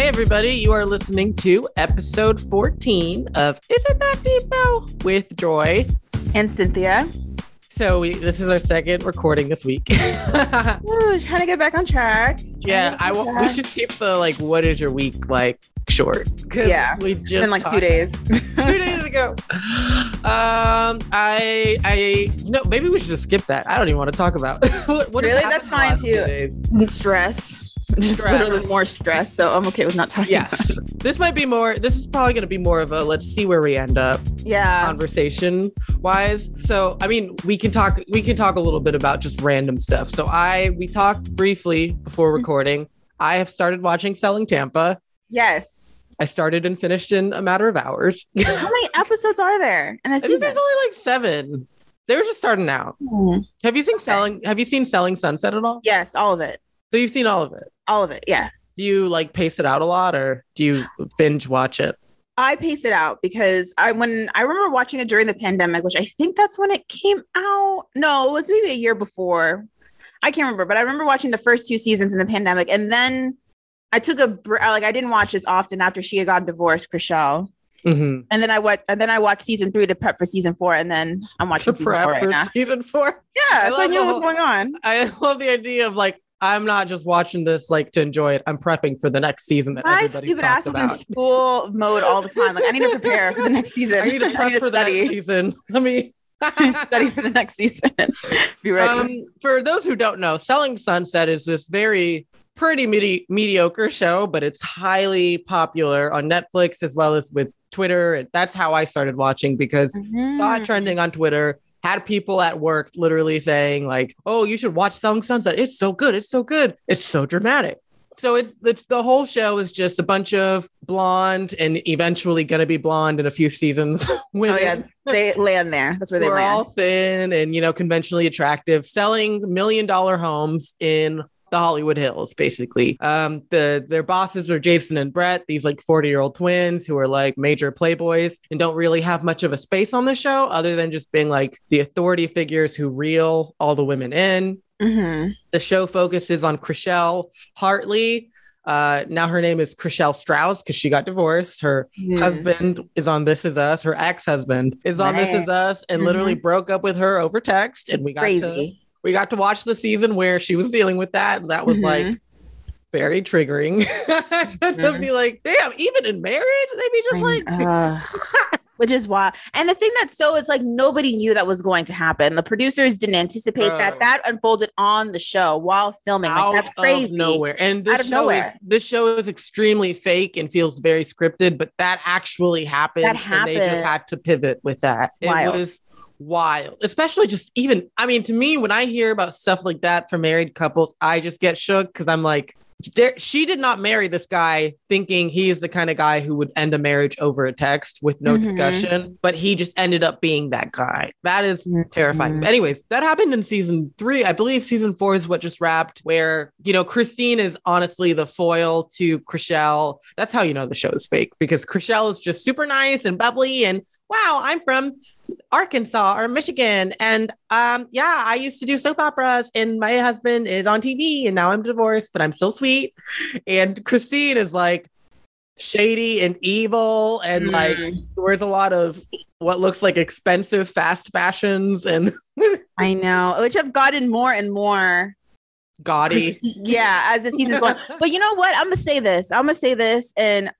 Hey, everybody, you are listening to episode 14 of Is It That Deep Though? with Joy. and Cynthia. So, we, this is our second recording this week. Woo, trying to get back on track. Yeah, I will, we should keep the like, what is your week like short? Yeah, we just It's been like two days. two days ago. Um, I, I, no, maybe we should just skip that. I don't even want to talk about. what, what Really? That's in the last fine, too. stress. Just Stress. literally more stress. So I'm okay with not talking. about Yes, this might be more. This is probably going to be more of a let's see where we end up. Yeah. conversation wise. So, I mean, we can talk. We can talk a little bit about just random stuff. So, I we talked briefly before recording. I have started watching Selling Tampa. yes. I started and finished in a matter of hours. How many episodes are there And I think season? there's only like seven. They were just starting out. Hmm. Have you seen Okay. Selling? Have you seen Selling Sunset at all? Yes, all of it. So you've seen all of it. All of it. Yeah. Do you like pace it out a lot, or do you binge watch it? I pace it out because I when I remember watching it during the pandemic, which I think that's when it came out. No, it was maybe a year before. I can't remember, but I remember watching the first two seasons in the pandemic, and then I took a like I didn't watch as often after she had got divorced, Chrishell, Mm-hmm. and then I watched and then I watched season three to prep for season four, and then I'm To watching season four prep right for now. season four. Yeah, I so I knew what was going on. I love the idea of like I'm not just watching this like to enjoy it. I'm prepping for the next season that My stupid ass is in school mode all the time. Like I need to prepare for the next season. I need to prep for the next study. season. Let me study for the next season. Be ready. Um, for those who don't know, Selling Sunset is this very pretty medi- mediocre show, but it's highly popular on Netflix as well as with Twitter. And that's how I started watching because saw Mm. it trending on Twitter. Had people at work literally saying like, "Oh, you should watch Selling Sunset. It's so good. It's so good. It's so dramatic." So it's it's the whole show is just a bunch of blonde and eventually gonna be blonde in a few seasons. Oh yeah, they land there. That's where they who are land. all thin and you know conventionally attractive, selling million dollar homes in the Hollywood Hills, basically. Um, the their bosses are Jason and Brett, these like 40 year old twins who are like major playboys and don't really have much of a space on the show other than just being like the authority figures who reel all the women in. Mhm. The show focuses on Chrishell Hartley. Uh, now her name is Chrishell Strauss because she got divorced. Her husband is on This Is Us. Her ex-husband is on This Is Us and literally broke up with her over text. And we got to Crazy. We got to watch the season where she was dealing with that. And that was Mhm. like very triggering. to Mhm. be like, damn, even in marriage, they be just I- like uh, which is why. And the thing that's so is like nobody knew that was going to happen. The producers didn't anticipate Bro. that. That unfolded on the show while filming. out Like that's crazy. of nowhere. And this show is this show is extremely fake and feels very scripted, but that actually happened. That And they just had to pivot with that. Wild. It was wild. Especially just even I mean, to me, when I hear about stuff like that for married couples, I just get shook because I'm like, there she did not marry this guy thinking he is the kind of guy who would end a marriage over a text with no Mhm. discussion, but he just ended up being that guy. That is Mhm. terrifying. But anyways, that happened in season three. I believe season four is what just wrapped, where you know Christine is honestly the foil to Chrishell. That's how you know the show is fake because Chrishell is just super nice and bubbly and wow, I'm from Arkansas or Michigan. And um, yeah, I used to do soap operas, and my husband is on TV, and now I'm divorced, but I'm still sweet. And Christine is like shady and evil and like Mm. wears a lot of what looks like expensive fast fashions and I know, which have gotten more and more gaudy. yeah, as the season's going. But you know what? I'm gonna say this. I'm gonna say this, and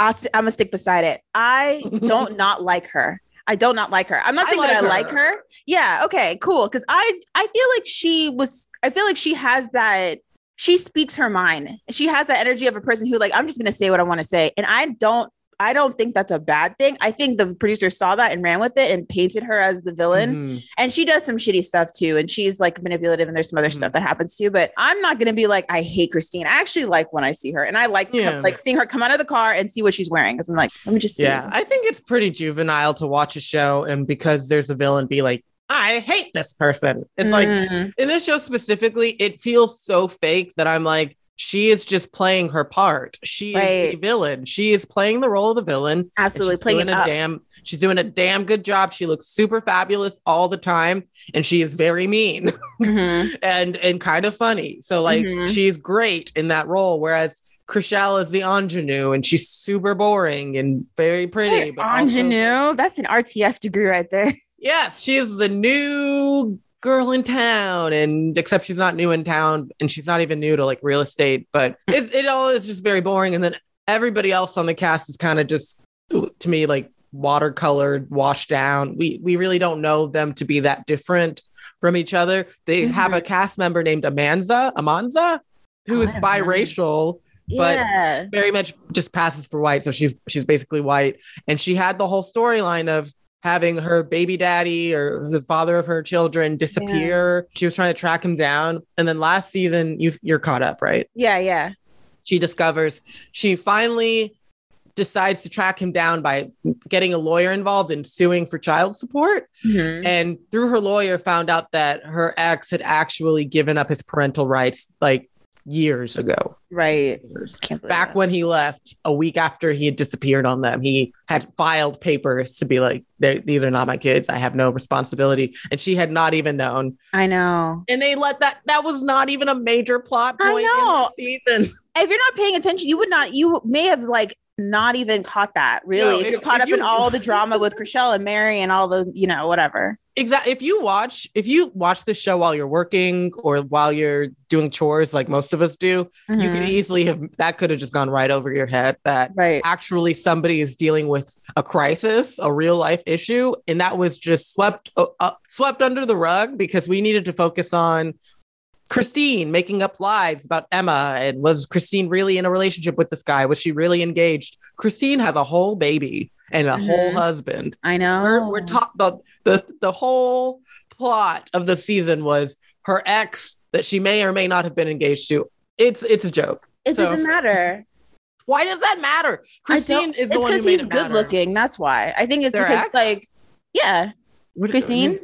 I'll st- I'm gonna stick beside it. I don't not like her. I don't not like her. I'm not I saying that I like like her. her. Yeah. Okay. Cool. Because I I feel like she was. I feel like she has that. She speaks her mind. She has that energy of a person who like I'm just gonna say what I want to say, and I don't. I don't think that's a bad thing. I think the producer saw that and ran with it and painted her as the villain Mhm. and she does some shitty stuff too and she's like manipulative and there's some other Mhm. stuff that happens too but i'm not going to be like i hate christine i actually like when i see her and i like Yeah. like seeing her come out of the car and see what she's wearing because i'm like let me just see Yeah, I think it's pretty juvenile to watch a show and because there's a villain, be like, I hate this person. It's like Mhm. in this show specifically, it feels so fake that I'm like, she is just playing her part. She is the villain. She is playing the role of the villain. Absolutely she's playing doing a up. damn she's doing a damn good job. She looks super fabulous all the time and she is very mean Mhm. and and kind of funny. So like Mhm. she's great in that role whereas Chrishell is the ingenue and she's super boring and very pretty Hey, but also- ingenue. That's an RTF degree right there. Yes, she's the new girl in town, and except she's not new in town, and she's not even new to like real estate. But it, it all is just very boring. And then everybody else on the cast is kind of just to me like watercolored, washed down. We we really don't know them to be that different from each other. They have a cast member named Amanza, Amanza, who Oh, is biracial But- yeah. very much just passes for white. So she's she's basically white, and she had the whole storyline of having her baby daddy or the father of her children disappear. She was trying to track him down, and then last season you you're caught up, right? Yeah, yeah. She discovers she finally decides to track him down by getting a lawyer involved and suing for child support Mhm. and through her lawyer found out that her ex had actually given up his parental rights like years ago Right. Can't back that. when he left a week after he had disappeared on them he had filed papers to be like these are not my kids i have no responsibility and she had not even known I know. and they let that that was not even a major plot I point know. in the season If you're not paying attention, you would not. You may have like not even caught that. Really, No, if if- you're caught if up in all the drama with Chrishell and Mary and all the, you know, whatever. Exactly if you watch if you watch this show while you're working or while you're doing chores like most of us do you could Mhm. easily have that could have just gone right over your head that right. actually somebody is dealing with a crisis, a real life issue, and that was just swept uh, swept under the rug because we needed to focus on Christine making up lies about Emma and was Christine really in a relationship with this guy? Was she really engaged? Christine has a whole baby and a whole Mhm. husband. I know. We're we're top the the the whole plot of the season was her ex that she may or may not have been engaged to. It's it's a joke. it so- doesn't matter. Why does that matter? Christine is the one who because made he's good matter. looking. That's why. I think it's Their because ex? like, yeah, What- Christine.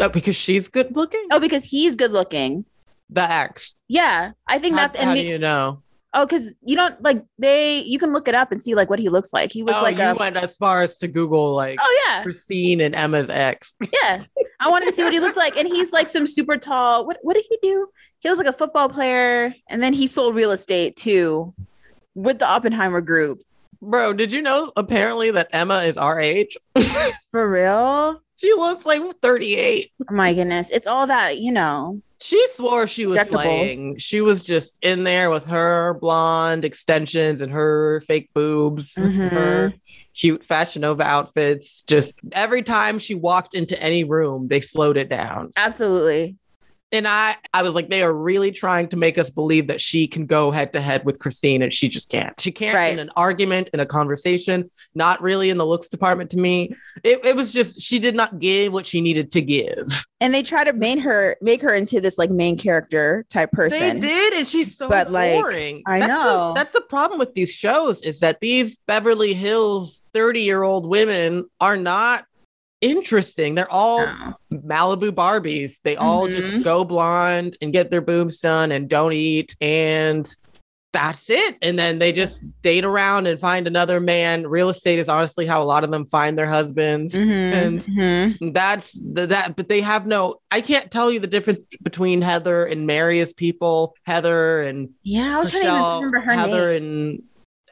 Uh, because she's good looking. Oh, because he's good looking. The ex. Yeah, I think How, that's and how me- do you know? Oh, because you don't like they. You can look it up and see like what he looks like. He was oh, like you a. went as far as to Google like oh yeah, Christine and Emma's ex. yeah. I wanted to see what he looked like, and he's like some super tall. What what did he do? He was like a football player, and then he sold real estate too, with the Oppenheimer group. Bro, did you know apparently that Emma is our age? For real? She looks like 38. Oh my goodness, it's all that you know. She swore she was slaying. She was just in there with her blonde extensions and her fake boobs, Mhm. her cute Fashion Nova outfits. Just every time she walked into any room, they slowed it down. Absolutely. And I, I was like, they are really trying to make us believe that she can go head to head with Christine, and she just can't. She can't Right. in an argument, in a conversation, not really in the looks department to me. It, it was just, she did not give what she needed to give. And they try to make her make her into this like main character type person. They did, and she's so But, like, boring. I that's know. The, that's the problem with these shows is that these Beverly Hills 30 year old women are not interesting. They're all No. Malibu Barbies. They all Mhm. just go blonde and get their boobs done and don't eat. And that's it. And then they just date around and find another man. Real estate is honestly how a lot of them find their husbands. Mhm, And mhm. That's the, that, but they have no. I can't tell you the difference between Heather and Mary as people. Heather and Yeah, I was trying to remember her name. Heather name. and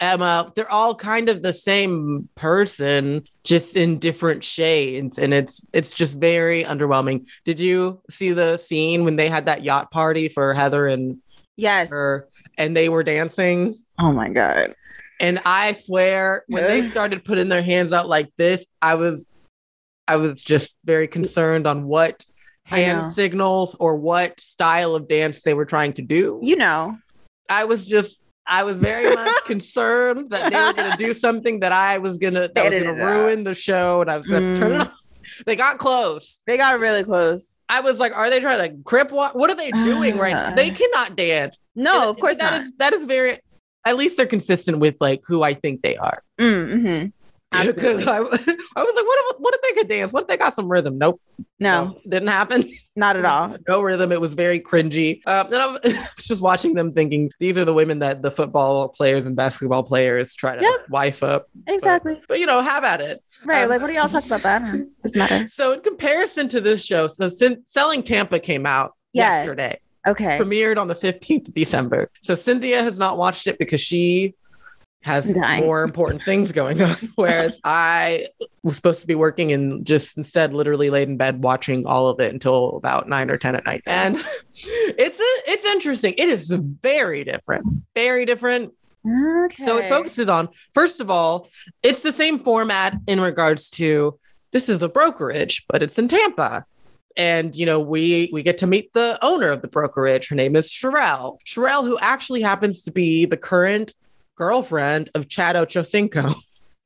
Emma. They're all kind of the same person, just in different shades, and it's it's just very underwhelming. Did you see the scene when they had that yacht party for Heather and Yes. her, and they were dancing? Oh my god. And I swear, when they started putting their hands out like this, I was, I was just very concerned on what hand signals or what style of dance they were trying to do. You know. I was just, I was very much concerned that they were going to do something that I was gonna that was going to ruin the show, and I was going to to turn it Mm. off. They got close. They got really close. I was like, "Are they trying to crip walk? What are they doing right now? Uh. They cannot dance." No, And of course that not. is that is very. At least they're consistent with like who I think they are. Mm-hmm. Because I, I was like, what if what if they could dance? What if they got some rhythm? Nope. No, didn't happen. Not at all. no rhythm. It was very cringy. Um, and I was just watching them thinking these are the women that the football players and basketball players try to Yep. wife up. Exactly. But, but you know, have at it. right. um, like, what do y'all talk about that? Doesn't matter. So in comparison to this show, so since Selling Tampa came out Yes. yesterday. Okay. premiered on the 15th of December. So Cynthia has not watched it because she has more important things going on. Whereas I was supposed to be working and just instead literally laid in bed watching all of it until about nine or 10 at night. And it's a, it's interesting. It is very different, very different. Okay. So it focuses on, first of all, it's the same format in regards to this is a brokerage, but it's in Tampa. And you know, we we get to meet the owner of the brokerage. Her name is Sharelle. Sharelle, who actually happens to be the current girlfriend of Chad Ochocinco.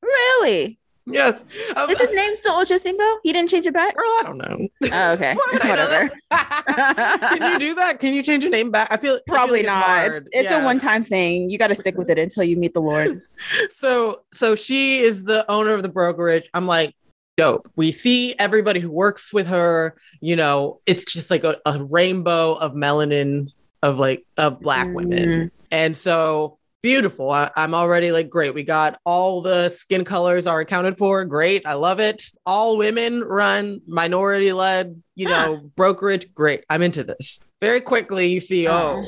Really? yes. Um, Is his name still Ocho Cinco? He didn't change it back? girl, I don't know. Oh, okay. Why would I know Whatever. Can you do that? Can you change your name back? I feel I feel Probably like not. It's, hard. it's Yeah. a one time thing. You got to stick with it until you meet the Lord. so so she is the owner of the brokerage i'm like dope we see everybody who works with her you know it's just like a, a rainbow of melanin of like of black women Mm. and so beautiful. I, i'm already like great. We got all the skin colors are accounted for. Great. I love it. All women run minority led you know brokerage great i'm into this. Very quickly you see oh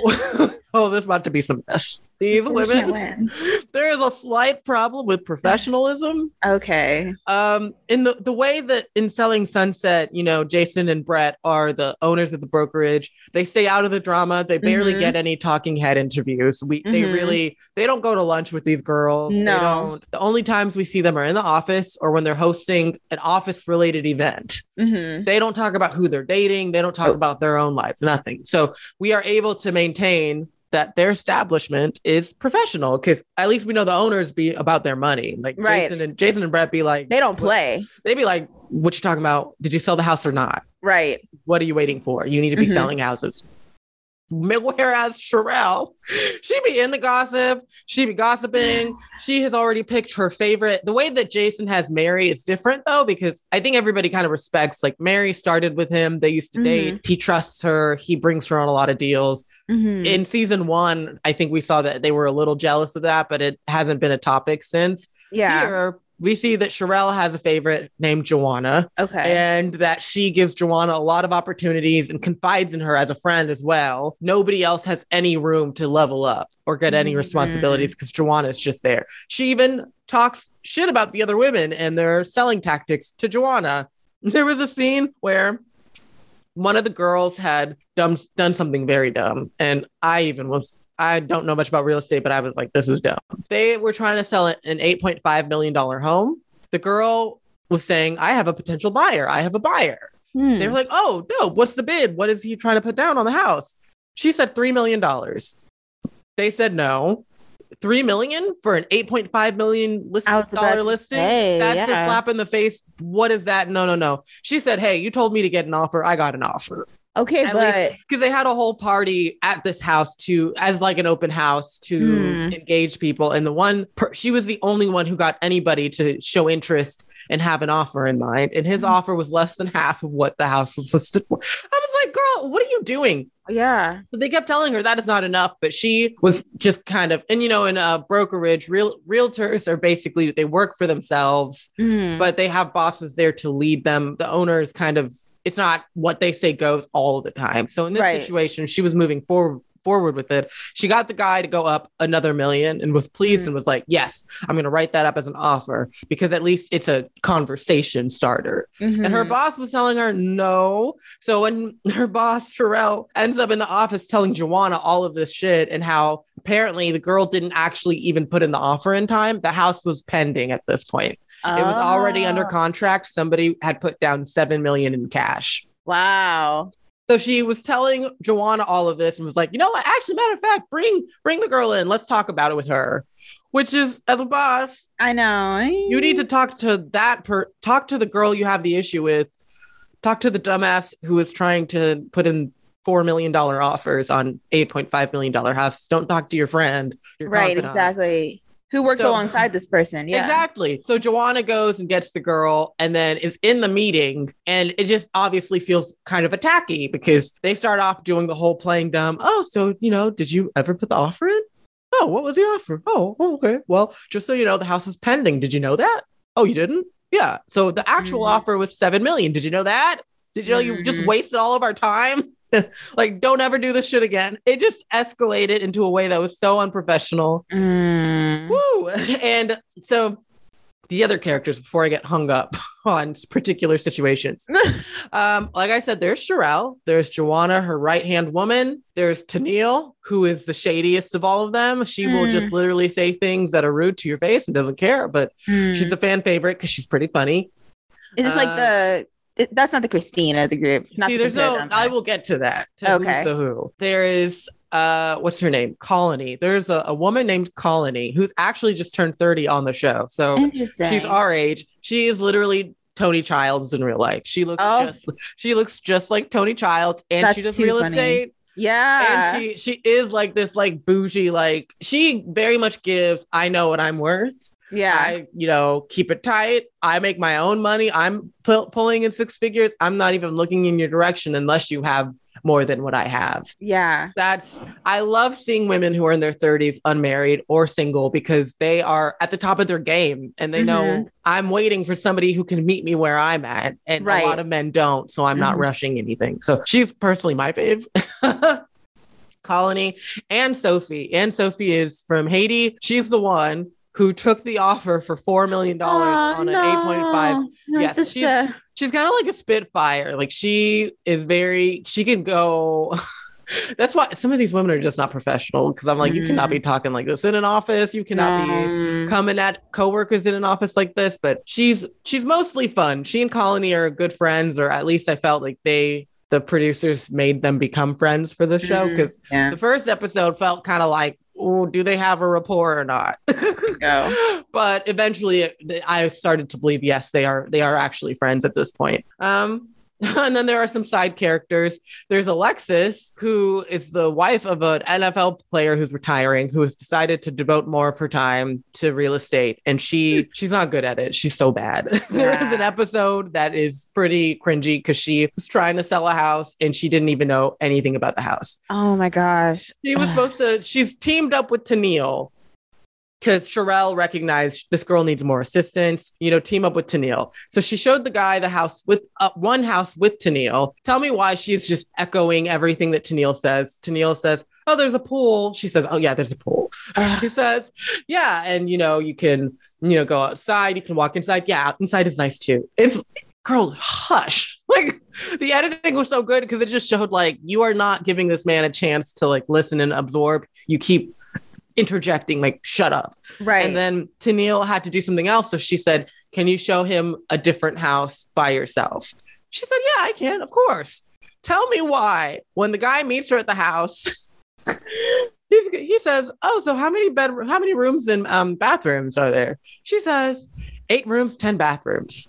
oh this about to be some mess. These So we can't women there is a slight problem with professionalism. Okay. um in the the way that in selling sunset you know jason and brett are the owners of the brokerage they stay out of the drama they barely Mhm. get any talking head interviews. We they Mhm. really they don't go to lunch with these girls. No. the only times we see them are in the office or when they're hosting an office related event. Hmm they don't talk about who they're dating they don't talk Oh. about their own lives nothing so we are able to maintain that their establishment is professional because at least we know the owners be about their money like Right. jason and jason and brett be like They don't play. they'd be like what you talking about did you sell the house or not Right. what are you waiting for you need to be Mhm. selling houses Whereas Sharelle, she be in the gossip, she be gossiping. She has already picked her favorite. The way that Jason has Mary is different though, because I think everybody kind of respects like Mary started with him. They used to date. He trusts her. He brings her on a lot of deals. Mhm. In season one, I think we saw that they were a little jealous of that, but it hasn't been a topic since. yeah. Here, we see that Sharelle has a favorite named Joanna Okay. and that she gives Joanna a lot of opportunities and confides in her as a friend as well. Nobody else has any room to level up or get any Mhm. responsibilities because Joanna is just there. She even talks shit about the other women and their selling tactics to Joanna. There was a scene where one of the girls had done, done something very dumb, and I even was. I don't know much about real estate, but I was like, this is dumb. They were trying to sell an $8.5 million home. The girl was saying, I have a potential buyer. I have a buyer. Hmm. They were like, oh, no, what's the bid? What is he trying to put down on the house? She said $3 million. They said no. Three million for an 8.5 million list, I was about dollar listing. say, That's yeah. a slap in the face. What is that? No, no, no. She said, Hey, you told me to get an offer. I got an offer. Okay, At but because they had a whole party at this house to as like an open house to Hmm. engage people and the one per- she was the only one who got anybody to show interest and have an offer in mind and his Hmm. offer was less than half of what the house was listed for i was like girl what are you doing yeah. but they kept telling her that is not enough but she was just kind of and you know in a brokerage real realtors are basically they work for themselves Mhm. but they have bosses there to lead them. The owner is kind of it's not what they say goes all the time. So in this Right. situation, she was moving forward forward with it. She got the guy to go up another million and was pleased Mhm. and was like, "Yes, I'm going to write that up as an offer because at least it's a conversation starter." And her Mhm. boss was telling her no. So when her boss Terrell ends up in the office telling Joanna all of this shit and how apparently the girl didn't actually even put in the offer in time, the house was pending at this point. It was already under Oh, contract. Somebody had put down seven million in cash. Wow. So she was telling Joanna all of this and was like, you know what? Actually, matter of fact, bring bring the girl in. Let's talk about it with her. Which is as a boss, I know. Eh? you need to talk to that per talk to the girl you have the issue with. Talk to the dumbass who is trying to put in four million dollar offers on eight point five million dollar houses. Don't talk to your friend. Your right. confidant. Exactly. Who works So- alongside this person? Yeah. Exactly. So Joanna goes and gets the girl and then is in the meeting. And it just obviously feels kind of attacky because they start off doing the whole playing dumb. Oh, so, you know, did you ever put the offer in? Oh, what was the offer? Oh, oh, okay. Well, just so you know, the house is pending. Did you know that? Oh, you didn't? Yeah. So the actual Mhm. offer was seven million. Did you know that? Did you know you just Mhm. wasted all of our time? like, don't ever do this shit again. It just escalated into a way that was so unprofessional. Mm. Woo! And so the other characters, before I get hung up on particular situations, um, like I said, there's Sharelle, there's Joanna, her right hand woman, there's Tennille, who is the shadiest of all of them. She will Mm. just literally say things that are rude to your face and doesn't care, but Mm. she's a fan favorite because she's pretty funny. Is this like uh, the? That's not the Christina of the group. Not See, there's no. them, I will get to that. To Okay. Who's the who? There is. Uh, what's her name? Colony. There's a, a woman named Colony who's actually just turned 30 on the show. So she's our age. She is literally Toni Childs in real life. She looks Oh. just she looks just like Toni Childs, and That's she does real funny. estate. yeah. And she she is like this like bougie like she very much gives I know what I'm worth. Yeah. I you know keep it tight. I make my own money. I'm pu- pulling in six figures. I'm not even looking in your direction unless you have more than what I have. yeah. That's I love seeing women who are in their 30s unmarried or single because they are at the top of their game and they know Mhm. I'm waiting for somebody who can meet me where I'm at and Right. a lot of men don't so I'm not Mhm. rushing anything. So she's personally my fave. Colony and Sophie. And Sophie is from Haiti. She's the one who took the offer for 4 million dollars Oh, on an 8.5 My Yes, she's- sister. she's kind of like a spitfire. Like she is very she can go that's why some of these women are just not professional because i'm like you cannot be talking like this in an office. You cannot be Mm. coming at coworkers in an office like this but she's she's mostly fun. She and colony are good friends or at least i felt like they the producers made them become friends for the show because Yeah. the first episode felt kind of like oh do they have a rapport or not Go. but eventually it- i started to believe yes they are they are actually friends at this point um and then there are some side characters. There's alexis who is the wife of an nfl player who's retiring who has decided to devote more of her time to real estate. And she she's not good at it. She's so bad. There is an episode that is pretty cringy because she was trying to sell a house and she didn't even know anything about the house. Oh my gosh. she was supposed to, she's teamed up with Tennille because Sharelle recognized this girl needs more assistance, you know, team up with Tennille. So she showed the guy the house with uh, one house with Tennille. Tell me why she's just echoing everything that Tennille says. Tennille says, Oh, there's a pool. She says, Oh, yeah, there's a pool. Ugh. she says, Yeah. And, you know, you can, you know, go outside, you can walk inside. Yeah, inside is nice too. It's, girl, hush. Like, the editing was so good because it just showed like you are not giving this man a chance to like listen and absorb. You keep interjecting, like, shut up. Right. And then Tennille had to do something else. So she said, Can you show him a different house by yourself? She said, Yeah, I can, of course. Tell me why. When the guy meets her at the house, he's, he says, Oh, so how many bed how many rooms and um, bathrooms are there? She says, Eight rooms, 10 bathrooms.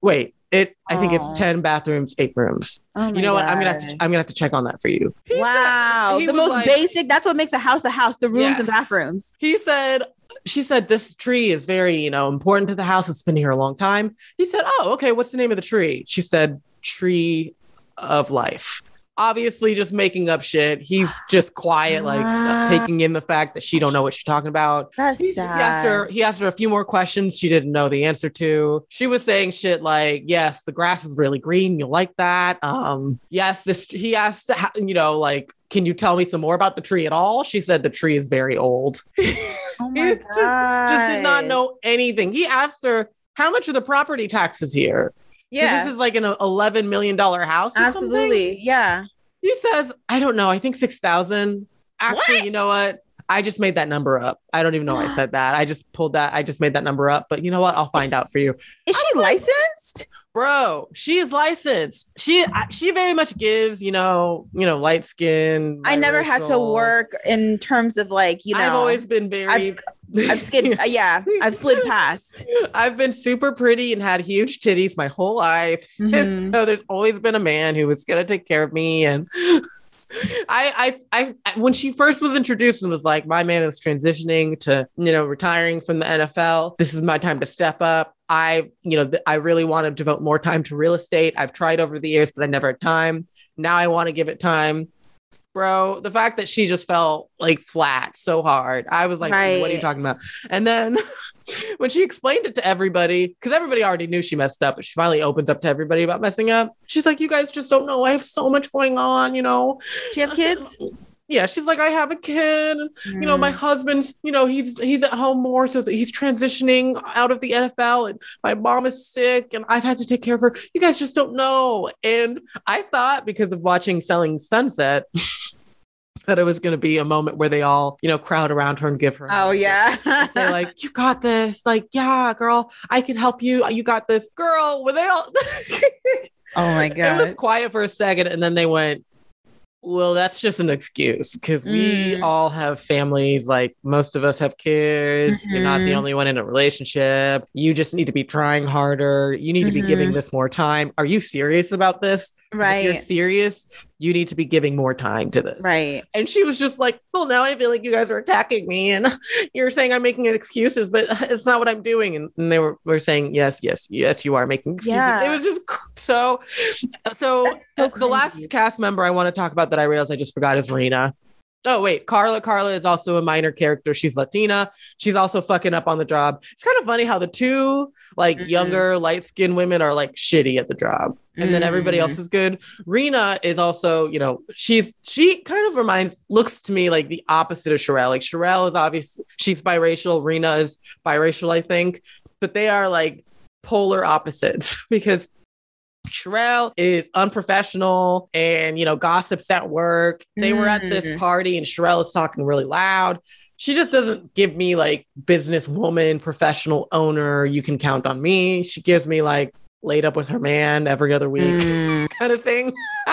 Wait, it I think Aw. it's 10 bathrooms, eight rooms. oh You know what? I'm gonna have to I'm gonna have to check on that for you. He Wow. he The most like- basic. That's what makes a house a house, the rooms and bathrooms. He said, she said, this tree is very, you know, important to the house. It's been here a long time. He said, oh, okay. What's the name of the tree? She said, tree of life. Obviously, just making up shit. He's just quiet, like Ah. taking in the fact that she don't know what she's talking about. That's He, he sad. asked her. He asked her a few more questions she didn't know the answer to. She was saying shit like, "Yes, the grass is really green. You like that?" Um, yes, this. He asked, you know, like, "Can you tell me some more about the tree at all?" She said the tree is very old. Oh He my just, just did not know anything. He asked her, "How much are the property taxes here?" Yeah. this is like an eleven million dollar house. or something. Absolutely. Yeah. He says, "I don't know. I think six thousand. Actually, What? you know what? I just made that number up. I don't even know why I said that. I just pulled that. I just made that number up. But you know what? I'll find out for you, Is she licensed? bro. She is licensed. She she very much gives. You know, you know, light skin. I never had to work in terms of like, you know, I've always been very. I've skid, uh, yeah, I've slid past. I've been super pretty and had huge titties my whole life. Mhm. so there's always been a man who was gonna take care of me and I, I, I, when she first was introduced and was like, my man is transitioning to, you know, retiring from the NFL. This is my time to step up. I, you know, th- I really want to devote more time to real estate. I've tried over the years, but I never had time. Now I want to give it time. Bro, the fact that she just felt like flat so hard. I was like, right. what are you talking about? And then when she explained it to everybody, because everybody already knew she messed up, but she finally opens up to everybody about messing up. She's like, You guys just don't know. I have so much going on, you know. She have kids? yeah she's like i have a kid mm. you know my mm. husband's you know he's he's at home more so he's transitioning out of the nfl and my mom is sick and i've had to take care of her you guys just don't know and i thought because of watching selling sunset that it was going to be a moment where they all, you know, crowd around her and give her. Oh yeah, they're like, "You got this!" Like, yeah, girl, I can help you. You got this, girl. When they all, oh my god, it was quiet for a second, and then they went, well, that's just an excuse because we mm. all have families. Like most of us have kids. Mm-hmm. You're not the mm-hmm. only one in a relationship. You just need to be trying harder. You need mm-hmm. to be giving mm-hmm. this more time. Are you serious about this? Right. If you're serious, you need to be giving more time to this. Right. And she was just like, well, now I feel like you guys are attacking me and you're saying I'm making excuses, but it's not what I'm doing. And, and they were, were saying, yes, yes, yes, you are making excuses. Yeah. It was just so, so, so the last cast member I want to talk about that I realized I just forgot is Rena. Oh wait, Carla. Carla is also a minor character. She's Latina. She's also fucking up on the job. It's kind of funny how the two like mm-hmm. younger, light skinned women are like shitty at the job, and mm-hmm. then everybody else mm. is good. Rena is also, you know, she's she kind of reminds looks to me like the opposite of Sharelle. Like Sharelle is obviously she's biracial. Rena is biracial, I think, but they are like polar opposites because Sharelle is unprofessional and, you know, gossips at work. They were at this mm. party and Sharelle is talking really loud. She just doesn't give me like businesswoman, professional owner, you can count on me. She gives me like laid up with her man every other week mm. kind of thing.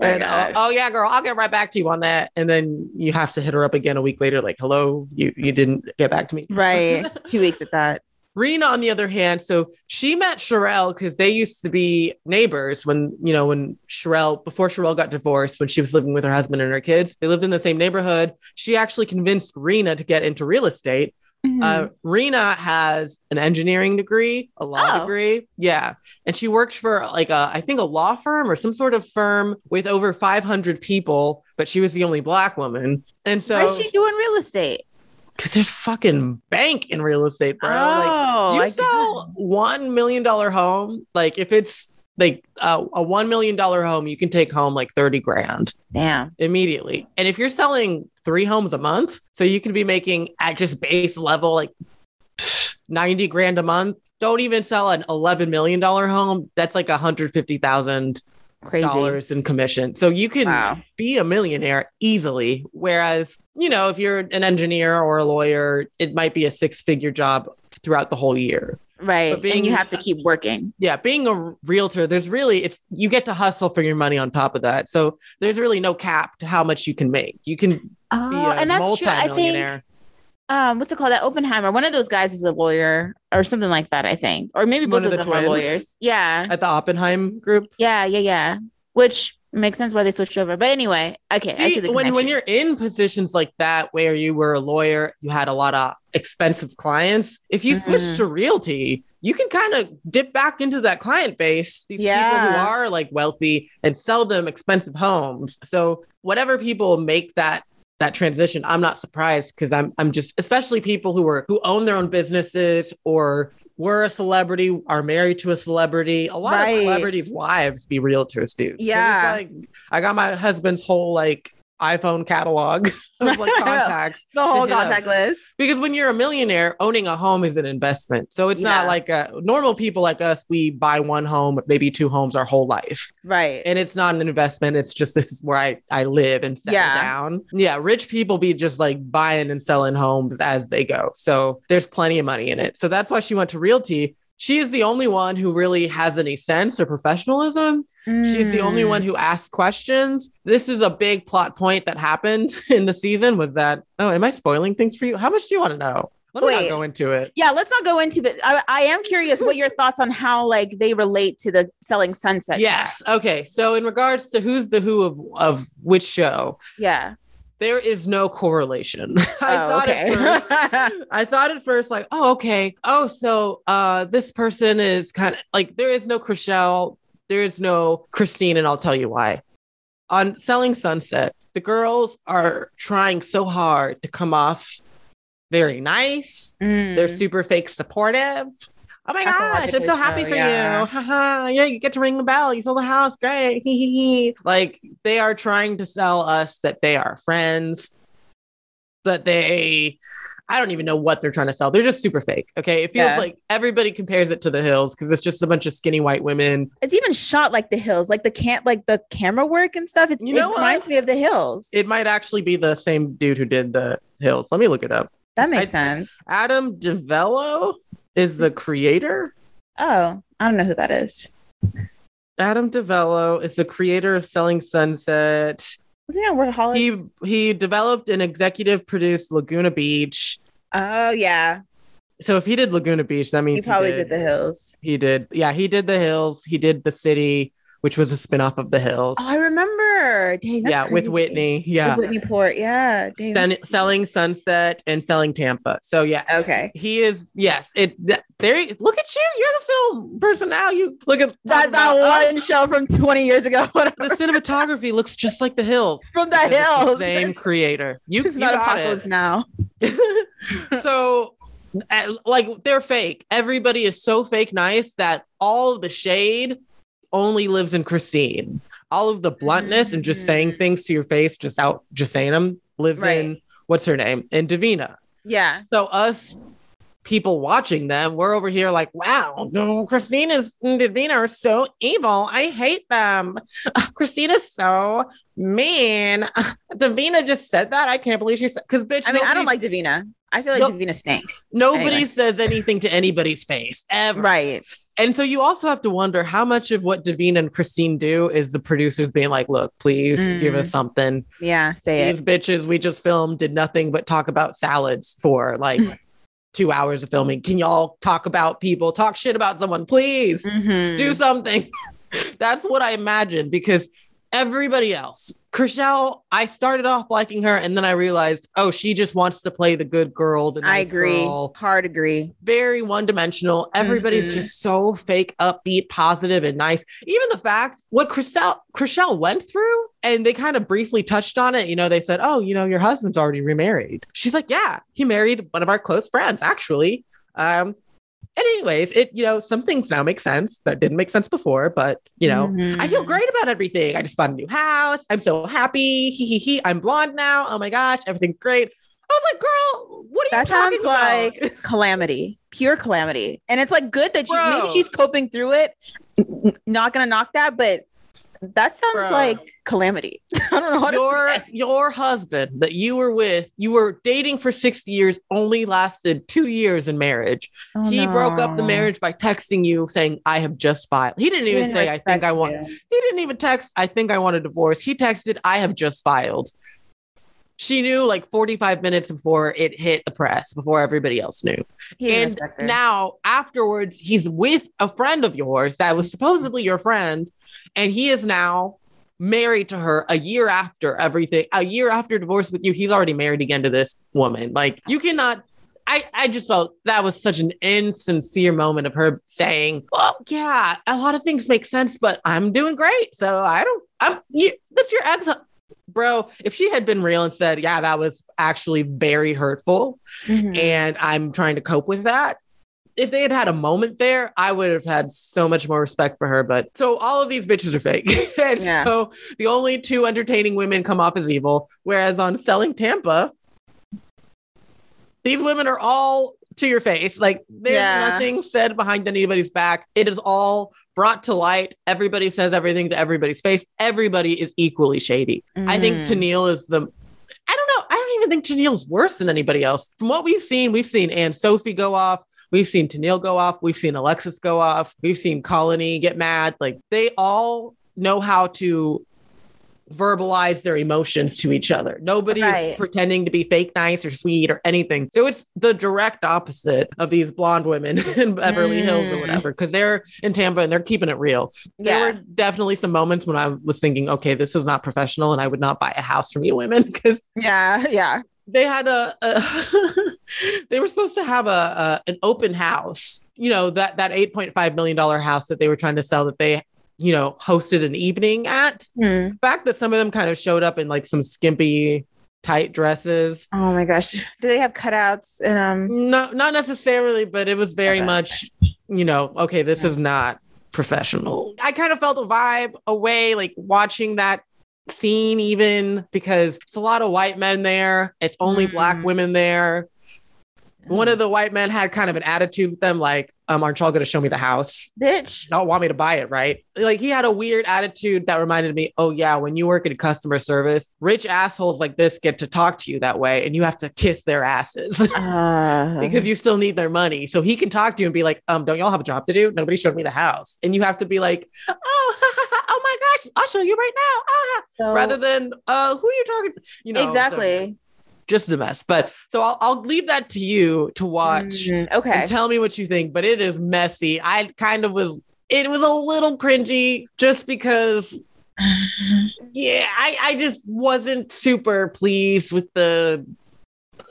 and uh, oh yeah, girl, I'll get right back to you on that. And then you have to hit her up again a week later, like, hello, you you didn't get back to me. Right. Two weeks at that. Rena, on the other hand, so she met Sharelle because they used to be neighbors when, you know, when Sharelle, before Sharelle got divorced, when she was living with her husband and her kids, they lived in the same neighborhood. She actually convinced Rena to get into real estate. Mm-hmm. Uh, Rena has an engineering degree, a law oh. degree. Yeah. And she worked for like a, I think a law firm or some sort of firm with over 500 people, but she was the only black woman. And so. What's she doing real estate? Cause there's fucking bank in real estate, bro. Oh, like you I sell one million dollar home, like if it's like uh, a one million dollar home, you can take home like thirty grand. Damn, immediately. And if you're selling three homes a month, so you can be making at just base level like ninety grand a month. Don't even sell an eleven million dollar home. That's like a hundred fifty thousand Crazy. dollars in commission. So you can wow. be a millionaire easily. Whereas, you know, if you're an engineer or a lawyer, it might be a six figure job throughout the whole year. Right. Being, and you have to keep working. Yeah. Being a realtor, there's really, it's, you get to hustle for your money on top of that. So there's really no cap to how much you can make. You can oh, be a and that's multi-millionaire. True. I think um, what's it called? That Oppenheimer. One of those guys is a lawyer or something like that, I think, or maybe both of, of the them are lawyers. Yeah, at the Oppenheim group. Yeah, yeah, yeah. Which makes sense why they switched over. But anyway, okay. See, I see the when when you're in positions like that where you were a lawyer, you had a lot of expensive clients. If you mm-hmm. switch to realty, you can kind of dip back into that client base. These yeah. people who are like wealthy and sell them expensive homes. So whatever people make that that transition i'm not surprised because i'm i'm just especially people who are who own their own businesses or were a celebrity are married to a celebrity. A lot right. of celebrities wives be realtors dude. Yeah. like i got my husband's whole like iPhone catalog of like contacts. the whole contact list. Because when you're a millionaire, owning a home is an investment. So it's yeah. not like a, normal people like us, we buy one home, maybe two homes our whole life. Right. And it's not an investment. It's just this is where I, I live and settle yeah. down. Yeah. Rich people be just like buying and selling homes as they go. So there's plenty of money in it. So that's why she went to realty she is the only one who really has any sense or professionalism. Mm. She's the only one who asks questions. This is a big plot point that happened in the season was that, oh, am I spoiling things for you? How much do you want to know? Let me Wait. not go into it. Yeah, let's not go into it. I, I am curious what your thoughts on how like they relate to the selling sunset. Yes. Okay. So in regards to who's the who of of which show, Yeah. There is no correlation. I Oh, thought okay. at first I thought at first, like, oh, okay. Oh, so uh this person is kind of like there is no Chrishell, there is no Christine, and I'll tell you why. On Selling Sunset, the girls are trying so hard to come off very nice. Mm. They're super fake supportive. Oh my gosh, I'm so happy for yeah. you. Haha. yeah, you get to ring the bell. You sold the house. Great. Like they are trying to sell us that they are friends, that they I don't even know what they're trying to sell. They're just super fake. Okay. It feels Yeah. like everybody compares it to the hills because it's just a bunch of skinny white women. it's even shot like the hills, like the can't like the camera work and stuff. It's, You know it reminds me of the hills. It might actually be the same dude who did the hills. Let me look it up. that makes I- sense. Adam DiVello is the creator. Oh, I don't know who that is. Adam DiVello is the creator of Selling Sunset. Was he on Workaholics? He he developed and executive produced Laguna Beach. oh yeah, So if he did Laguna Beach, that means he probably did, did the hills. He did. Yeah, he did the Hills. He did the City, which was a spin-off of the Hills. Oh, I remember. Dang, that's yeah, with. Whitney. Yeah. With Whitney Port. Yeah. Dang, Sen- selling Sunset and selling Tampa. So yes. Okay. He is yes. It th- there look at you. You're the film person now. You look at that that oh, one show from 20 years ago. whatever, the cinematography looks just like the hills. from the It's the. Same creator. You, It's you not apocalypse it. now. so like they're fake everybody is so fake nice that all of the shade only lives in christine all of the bluntness and just saying Mhm. things to your face just out just saying them lives Right. in what's her name in davina Yeah. so us people watching them we're over here like wow Christina's and davina are so evil i hate them Christina's so mean davina just said that i can't believe she said because bitch I mean, I don't like Davina. I feel like No- Davina stank. Nobody Anyway. says anything to anybody's face ever. Right. And so you also have to wonder how much of what Davina and Christine do is the producers being like, look, please give Mm. us something. Yeah. Say it. These it. bitches we just filmed did nothing but talk about salads for like two hours of filming. Can y'all talk about people, talk shit about someone, please Mhm. do something? That's what I imagine because everybody else, Chrishell, I started off liking her and then I realized, oh, she just wants to play the good girl. The I agree. girl Hard agree. very one dimensional. Everybody's Mhm. just so fake, upbeat, positive, and nice. Even the fact what Chrishell Chrishell went through, and they kind of briefly touched on it. You know, they said, "Oh, you know, your husband's already remarried." She's like, "Yeah, he married one of our close friends, actually." Um, and anyways, it you know some things now make sense that didn't make sense before, but you know. I feel Mhm. great about everything. I just bought a new house. I'm so happy. Hee hee hee. I'm blonde now. Oh my gosh, everything's great. I was like, girl, what are That you talking sounds about? like calamity, pure calamity. And it's like good that she maybe she's coping through it. Not gonna knock that, but that sounds Bro. like calamity. I don't know what your your husband that you were with, you were dating for six years, only lasted two years in marriage. Oh, he broke up the marriage by texting you saying, "I have just filed." He didn't He even didn't say, "I think I want." you. He didn't even text, "I think I want a divorce." He texted, "I have just filed." She knew like 45 minutes before it hit the press, before everybody else knew. He and now afterwards, he's with a friend of yours that was supposedly your friend, and he is now married to her a year after everything, a year after divorce with you. He's already married again to this woman. Like you cannot. I, I just felt that was such an insincere moment of her saying, "Well, yeah, a lot of things make sense, but I'm doing great, so I don't. I'm you, that's your ex, bro. If she had been real and said, "Yeah, that was actually very hurtful," Mhm. and I'm trying to cope with that. If they had had a moment there, I would have had so much more respect for her. But so all of these bitches are fake. and Yeah. so the only two entertaining women come off as evil. Whereas on Selling Tampa, these women are all to your face. Like there's Yeah. nothing said behind anybody's back. It is all brought to light. Everybody says everything to everybody's face. Everybody is equally shady. I think Mhm. Tennille is the. I don't know. I don't even think Tennille's worse than anybody else. From what we've seen, we've seen Anne Sophie go off. We've seen Tennille go off. We've seen Alexis go off. We've seen Colony get mad. Like they all know how to verbalize their emotions to each other. Nobody Right. is pretending to be fake nice or sweet or anything. So it's the direct opposite of these blonde women in Beverly Hills or Mm. whatever, because they're in Tampa and they're keeping it real. There were definitely some moments when I was thinking, okay, this is not professional and I would not buy a house from you women because Yeah. Yeah. they had a, a they were supposed to have a, a an open house you know that that 8.5 million dollar house that they were trying to sell that they you know hosted an evening at Hmm. the fact that some of them kind of showed up in like some skimpy tight dresses Oh my gosh. Do they have cutouts? And um no not necessarily but it was very Okay. much you know okay this is not professional i kind of felt a vibe away like watching that scene even because it's a lot of white men there it's only black Mm. women there one of the white men had kind of an attitude with them like um aren't y'all gonna show me the house bitch. y'all want me to buy it right like he had a weird attitude that reminded me oh yeah when you work in customer service rich assholes like this get to talk to you that way and you have to kiss their asses Uh, because you still need their money. So he can talk to you and be like, um, don't y'all have a job to do? Nobody showed me the house. And you have to be like, oh, oh my gosh, I'll show you right now. Ah. so, Rather than uh who are you talking to? You know, so exactly. Just a mess. But so I'll I'll leave that to you to watch Mm, okay. and tell me what you think. But it is messy. I kind of was it was a little cringy just because yeah, I, I just wasn't super pleased with the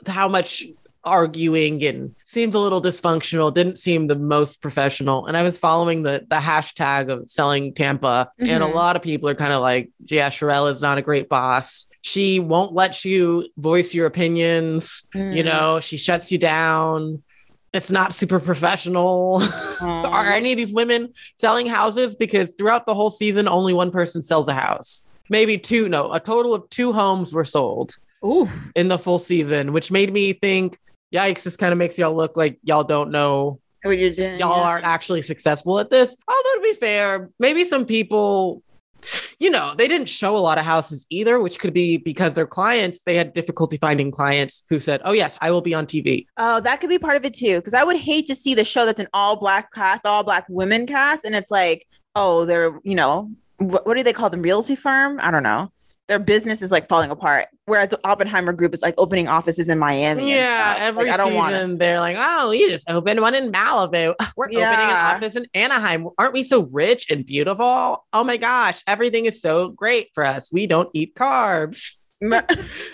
how much arguing and seemed a little dysfunctional, didn't seem the most professional. And I was following the the hashtag of selling Tampa, and a Mhm. lot of people are kind of like, yeah, Sharelle is not a great boss. She won't let you voice your opinions, you Mm. know, she shuts you down. It's not super professional. Are any of these women selling houses? Because throughout the whole season, only one person sells a house. Maybe two, no, a total of two homes were sold Oof. in the full season, which made me think, yikes, this kind of makes y'all look like y'all don't know, What you're doing? y'all yeah. aren't actually successful at this. Although, to be fair, maybe some people, you know, they didn't show a lot of houses either, which could be because their clients, they had difficulty finding clients who said, oh, yes, I will be on TV. Oh, that could be part of it too. Because I would hate to see the show that's an all black cast, all black women cast, and it's like, oh, they're you know, what, what do they call them? Realty firm? I don't know. Their business is like falling apart. Whereas the Oppenheimer group is like opening offices in Miami. Yeah, every Like, I don't want season they're like, "Oh, you just opened one in Malibu. We're opening an office in Anaheim. Aren't we so rich and beautiful? Oh my gosh, everything is so great for us. We don't eat carbs." that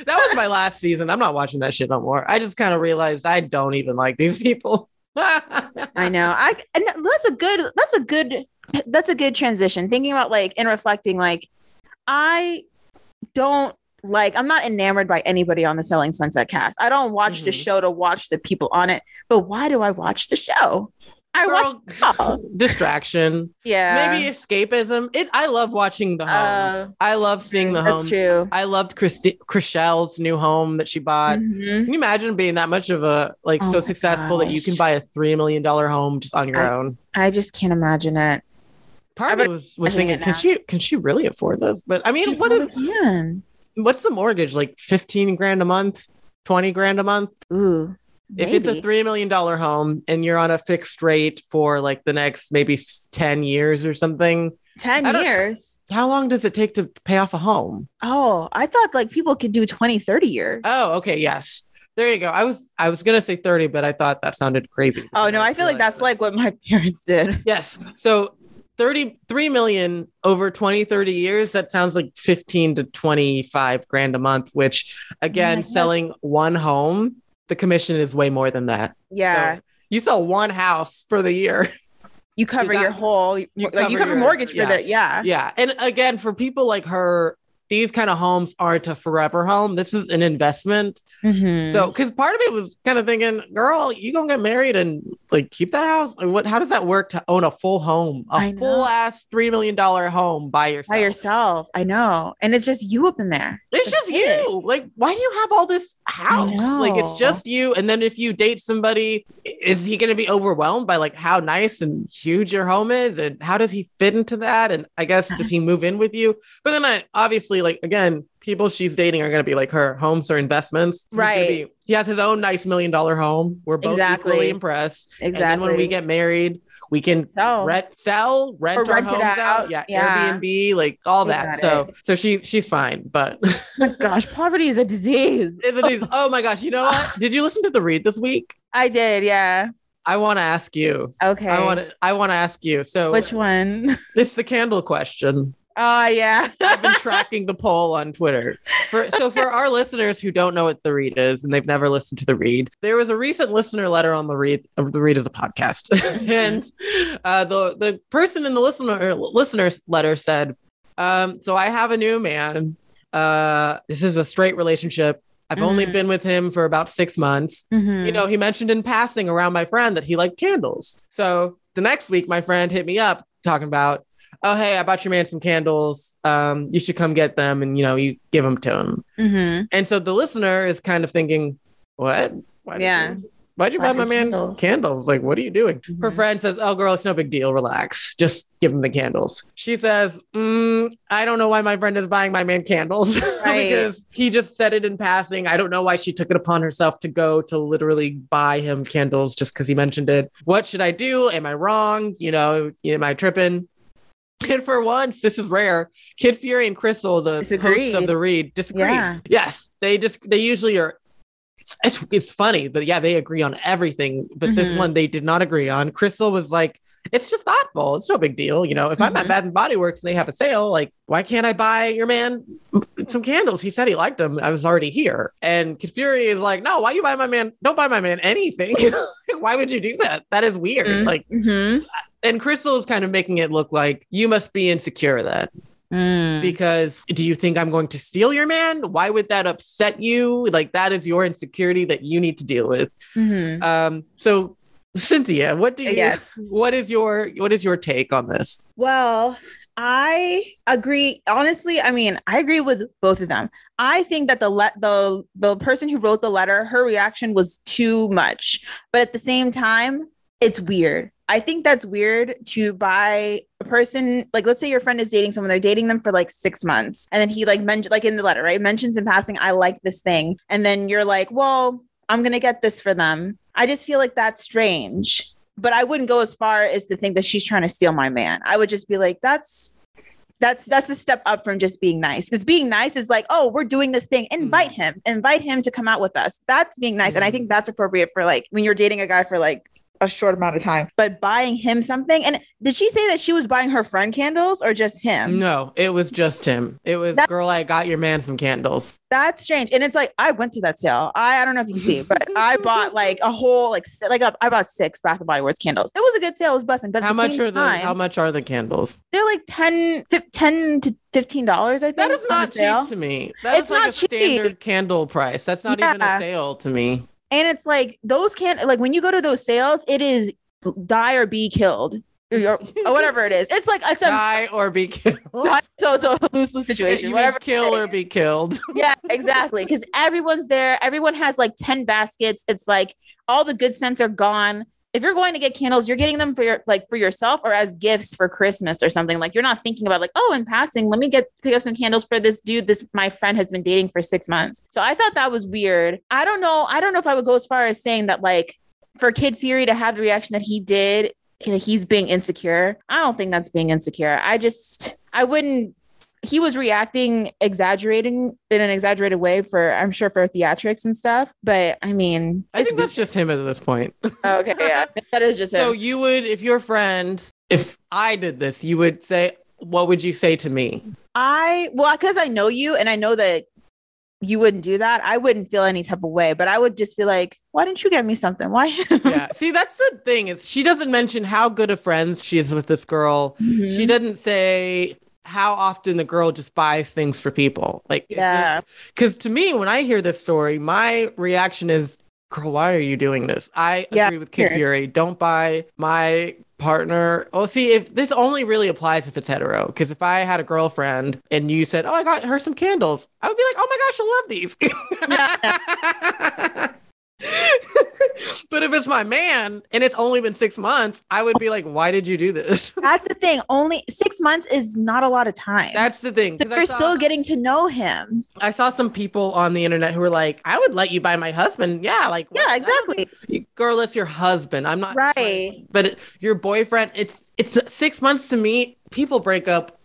was my last season. I'm not watching that shit no more. I just kind of realized I don't even like these people. I know. I and that's a good that's a good that's a good transition. Thinking about like and reflecting like I don't like I'm not enamored by anybody on the Selling Sunset cast. I don't watch the Mhm. show to watch the people on it, but why do I watch the show? I watch oh, distraction, yeah. maybe escapism. It. I love watching the homes. Uh, I love seeing the that's homes. true. I loved Christi- Chrishell's new home that she bought. Mhm. Can you imagine being that much of a like Oh so successful that you can buy a three million dollar home just on your I- own? I just can't imagine it. Part of was, was thinking, can now. she can she really afford this? But I mean, She what if probably can. what's the mortgage? Like fifteen grand a month, twenty grand a month? Ooh. If it's a three million dollar home and you're on a fixed rate for like the next maybe ten years or something, 10 years. how long does it take to pay off a home? Oh, I thought like people could do 20, 30 years. Oh, okay, yes. There you go. I was I was gonna say 30, but I thought that sounded crazy. Oh no, I feel like that's like what my parents did. Yes. So 33 million over 20, 30 years, that sounds like 15 to 25 grand a month, which again, selling one home, the commission is way more than that. Yeah. So you sell one house for the year. you cover got- your whole you like cover you cover your- mortgage for yeah. the yeah. yeah. And again, for people like her, these kind of homes aren't a forever home. This is an investment. Mhm. So, because part of it was kind of thinking, girl, you gonna get married and like keep that house? Like, what? How does that work to own a full home, a full ass three million dollar home by yourself? by yourself. I know. And it's just you up in there. It's just it. you. Like, why do you have all this house? Like, it's just you. And then if you date somebody, is he to be overwhelmed by like how nice and huge your home is? And how does he fit into that? And I guess, does he move in with you? But then I obviously, like, again, people she's dating are going to be like her homes or investments. Gonna Right. be he has his own nice million dollar home. We're both Exactly. equally impressed. Exactly. And then when we get married, we can So- rent, sell, rent Or our rent homes out. out. Yeah, Yeah. Airbnb, like all that. So, it. so she she's fine. But oh my gosh, poverty is a disease. Is it is- oh my gosh, you know what? Did you listen to the read this week? I did, yeah. I want to ask you. Okay. I want to. I want to ask you. So Which one? it's the candle question. Oh yeah. I've been tracking the poll on Twitter. For, so for our listeners who don't know what the read is and they've never listened to the read, there was a recent listener letter on the read. Uh, the read is a podcast, and uh, the the person in the listener listener's letter said, um, "So I have a new man. Uh, this is a straight relationship. I've only Mhm. been with him for about six months. Mhm. You know, he mentioned in passing around my friend that he liked candles. So the next week, my friend hit me up talking about, oh, hey, I bought your man some candles. Um, you should come get them and, you know, you give them to him. Mhm. And so the listener is kind of thinking, what? Why Yeah. you- Why'd you Why buy my man candles? candles? Like, what are you doing? Her Mhm. friend says, Oh, girl, it's no big deal. Relax. Just give him the candles. She says, mm, I don't know why my friend is buying my man candles Right. because he just said it in passing. I don't know why she took it upon herself to go to literally buy him candles just because he mentioned it. What should I do? Am I wrong? You know, am I tripping? And for once, this is rare. Kid Fury and Crissle, the hosts of the read, disagree. Yeah. Yes, they just they usually are. It's, it's, funny, but yeah, they agree on everything. But this Mhm. one they did not agree on. Crissle was like, "It's just thoughtful. It's no big deal. You know, if I'm at Mhm. Bath and Body Works and they have a sale, like, why can't I buy your man some candles? He said he liked them. I was already here." And Kid Fury is like, "No, why you buy my man? Don't buy my man anything. why would you do that? That is weird. Mm-hmm. Like." And Crissle is kind of making it look like you must be insecure then Mm. because do you think I'm going to steal your man? Why would that upset you? Like that is your insecurity that you need to deal with. Mhm. Um, so Cynthia, what do you Yeah. what is your what is your take on this? Well, I agree. Honestly, I mean, I agree with both of them. I think that the let the the person who wrote the letter, her reaction was too much. But at the same time, it's weird. I think that's weird to buy a person like let's say your friend is dating someone, they're dating them for like six months, and then he like mentioned like in the letter, right? Mentions in passing, I like this thing. And then you're like, well, I'm gonna get this for them. I just feel like that's strange but I wouldn't go as far as to think that she's trying to steal my man. I would just be like, that's that's that's a step up from just being nice. Because being nice is like, oh, we're doing this thing. Invite him. Invite him to come out with us. That's being nice. And I Mhm. think that's appropriate for like when you're dating a guy for like a short amount of time. But buying him something. And did she say that she was buying her friend candles or just him? No, it was just him. It was That's- girl, I got your man some candles. That's strange. And it's like I went to that sale. I, I don't know if you can see, but I bought like a whole like like a, I bought six Bath and Body Works candles. It was a good sale. It was busting. But How much are the time, how much are the candles? they're like 10, 10 to fifteen dollars. I think That is not cheap to me. That's It's like not a cheap. standard candle price. That's not even a sale to me. And it's like those can't like when you go to those sales, it is die or be killed or, or whatever it is. It's like it's a Die or be killed. so it's a lose lose situation. You Whatever. kill or be killed. yeah, exactly. Because everyone's there. Everyone has like 10 baskets. It's like all the good scents are gone. If you're going to get candles, you're getting them for your like for yourself or as gifts for Christmas or something. Like you're not thinking about like, oh, in passing, let me get pick up some candles for this dude this my friend has been dating for six months. So I thought that was weird. I don't know. I don't know if I would go as far as saying that like for Kid Fury to have the reaction that he did, he's being insecure. I don't think that's being insecure. I just I wouldn't he was reacting exaggerating in an exaggerated way for i'm sure for theatrics and stuff but i mean I think that's just him at this point. okay yeah that is just him. So you would, if your friend, if I did this, you would say, what would you say to me? i well because i know you and i know that you wouldn't do that i wouldn't feel any type of way but i would just be like why didn't you get me something why Yeah. See, that's the thing is she doesn't mention how good of friends she is with this girl. Mhm. She doesn't say how often the girl just buys things for people. Like, Yeah. Because to me, when I hear this story, my reaction is, girl, why are you doing this? I Yeah, agree with Kid sure. Fury. Don't buy my partner. Well, see, if this only really applies if it's hetero. Because if I had a girlfriend and you said, oh, I got her some candles, I would be like, oh my gosh, I love these. but if it's my man and it's only been six months, I would be like, why did you do this? That's the thing. Only six months is not a lot of time. That's the thing. so you're saw- still getting to know him. I saw some people on the internet who were like, I would let you buy my husband. Yeah, like Yeah, what? exactly. You- Girl, it's your husband. I'm not Right. But it- your boyfriend, it's it's six months to me. People break up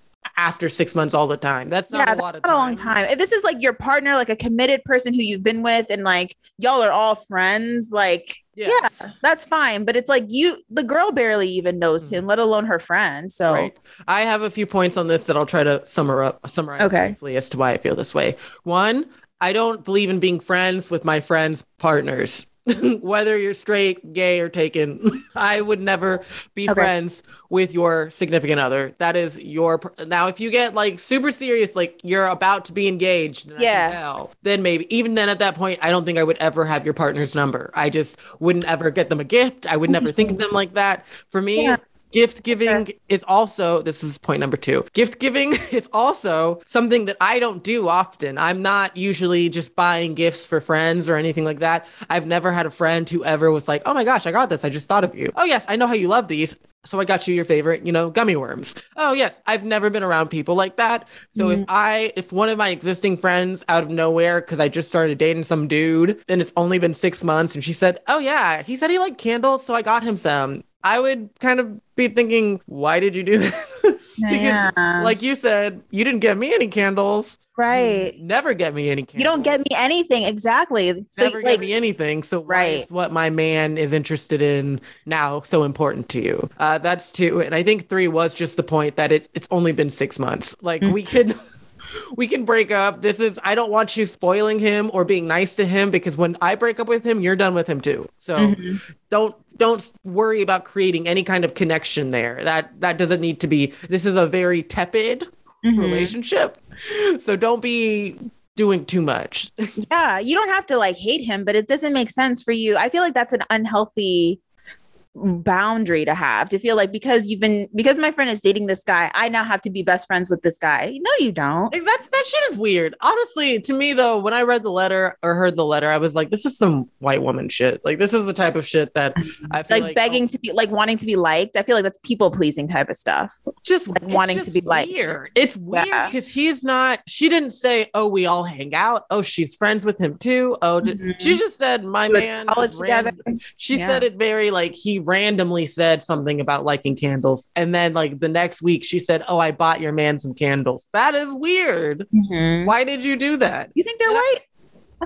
after six months all the time. That's not yeah, a lot of not a long time. If this is like your partner, like a committed person who you've been with, and like y'all are all friends, like Yes. yeah, that's fine. But it's like you, the girl barely even knows him, let alone her friend. So Mm-hmm. Right. I have a few points on this that I'll try to summer up, summarize Okay. briefly as to why I feel this way. One, I don't believe in being friends with my friends' partners. Whether you're straight, gay, or taken, I would never be Okay. friends with your significant other. That is your per- now. If you get like super serious, like you're about to be engaged, and Yeah. tell, then maybe. Even then, at that point, I don't think I would ever have your partner's number. I just wouldn't ever get them a gift. I would never think of them like that. For me, Yeah. Gift giving is also this is point number two. Gift giving is also something that i don't do often. I'm not usually just buying gifts for friends or anything like that. I've never had a friend who ever was like oh my gosh i got this. I just thought of you. Oh yes i know how you love these. So I got you your favorite, you know, gummy worms. Oh yes, I've never been around people like that. So if mm-hmm. I, if one of my existing friends out of nowhere, because I just started dating some dude, and it's only been six months, and she said, "Oh yeah, he said he liked candles, so I got him some." I would kind of be thinking, "Why did you do that?" because, Yeah. like you said, you didn't get me any candles. right, You never get me any candles. you don't get me anything exactly. So Never like, get me anything. So Right. what my man is interested in now so important to you? Uh, that's two. And I think three was just the point that it, it's only been six months. Like we can we can break up. This is I don't want you spoiling him or being nice to him because when I break up with him, you're done with him too. So Mm-hmm. don't don't worry about creating any kind of connection there. That that doesn't need to be. This is a very tepid Mhm. relationship. So don't be doing too much. yeah, you don't have to like hate him, but it doesn't make sense for you. I feel like that's an unhealthy boundary to have to feel like because you've been because my friend is dating this guy i now have to be best friends with this guy no you don't That's that shit is weird. Honestly, to me though, when I read the letter or heard the letter, I was like, this is some white woman shit. Like this is the type of shit that I feel like, like, begging oh, to be like wanting to be liked i feel like that's people pleasing type of stuff just like, wanting to just be liked. Weird. It's weird Yeah. because he's not. She didn't say, "Oh, we all hang out." Oh, she's friends with him too. Oh, Mhm. she just said, "My man." college together. She Yeah. said it very like he randomly said something about liking candles, and then like the next week she said, "Oh, I bought your man some candles." That is weird. Why did you do that? you think they're And white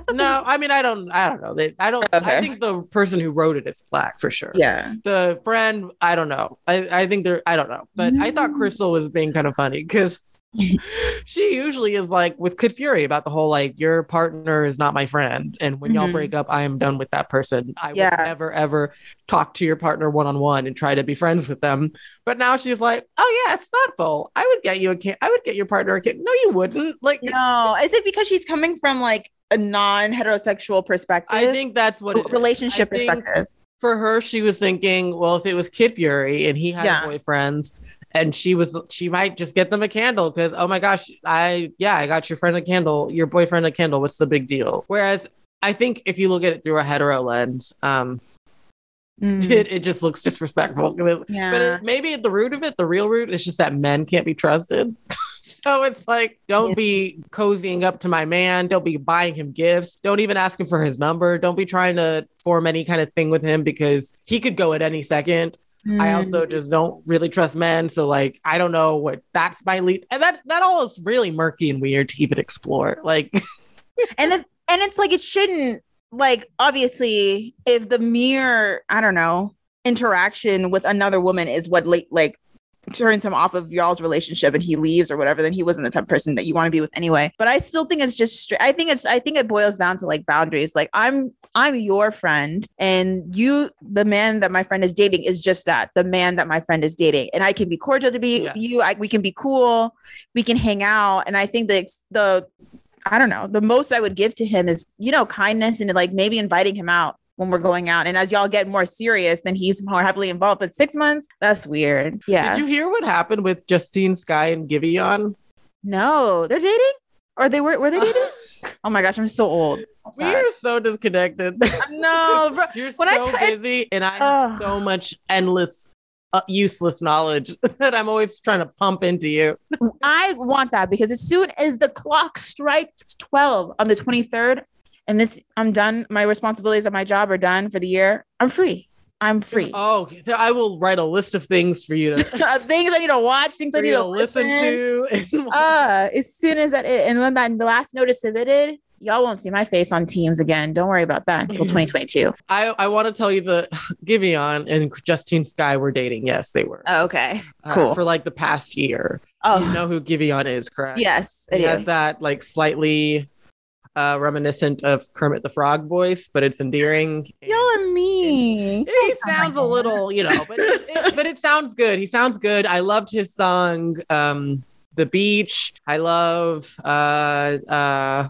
I No, I mean I don't. I don't know. They, I don't. I think the person who wrote it is black for sure. yeah The friend, I don't know. I, I think they're. I don't know. But I thought Mm. Crissle was being kind of funny because she usually is like with Kid Fury about the whole like your partner is not my friend, and when y'all Mhm. break up, I am done with that person. I Yeah. would never ever talk to your partner one on one and try to be friends with them. But now she's like, oh yeah, it's thoughtful. I would get you a kid. I would get your partner a kid. No, you wouldn't. Like. no is it because she's coming from like a non-heterosexual perspective I think that's what relationship perspective for her, she was thinking, well, if it was Kid Fury and he had Yeah. boyfriends, and she was, she might just get them a candle because, oh my gosh, I, yeah, I got your friend a candle, your boyfriend a candle. What's the big deal? Whereas I think if you look at it through a hetero lens, um, Mm. it, it just looks disrespectful yeah But it, maybe at the root of it, the real root is just that men can't be trusted. so it's like, don't Yeah. be cozying up to my man. Don't be buying him gifts. Don't even ask him for his number. Don't be trying to form any kind of thing with him because he could go at any second. I Mm. also just don't really trust men. So like, I don't know what that's my lead. And that, that all is really murky and weird to even explore. Like, and then and it's like it shouldn't like obviously if the mere i don't know interaction with another woman is what like turns him off of y'all's relationship and he leaves or whatever then he wasn't the type of person that you want to be with anyway but i still think it's just straight i think it's i think it boils down to like boundaries like i'm i'm your friend and you the man that my friend is dating is just that the man that my friend is dating and i can be cordial to be Yeah. you I, we can be cool we can hang out and i think the the I don't know. The most I would give to him is, you know, kindness and like maybe inviting him out when we're going out. And as y'all get more serious, then he's more heavily involved. But six months, that's weird. Yeah. did you hear what happened with Justine Skye and Giveon? no, they're dating? Or they were were they dating? oh my gosh, I'm so old. We are so disconnected. no, bro. You're When I so t- busy, and I have Ugh. so much endless, uh, useless knowledge that I'm always trying to pump into you. I want that because as soon as the clock strikes 12 on the 23rd, and this I'm done, my responsibilities at my job are done for the year, I'm free. I'm free. Oh, I will write a list of things for you to, things I need to watch, things I need to to listen to. Uh, as soon as that, and when that last notice submitted, y'all won't see my face on Teams again. Don't worry about that until 2022. I, I want to tell you that Giveon and Justine Skye were dating. Yes, they were. Oh, okay. Uh, cool. for like the past year. Oh, You know who Giveon is, correct? yes, I He do. has that like slightly uh, reminiscent of Kermit the Frog voice, but it's endearing. and- Y'all are mean. he sounds a little, you know, but it, it- but it sounds good. He sounds good. I loved his song, um, "The Beach." I love. Uh, uh,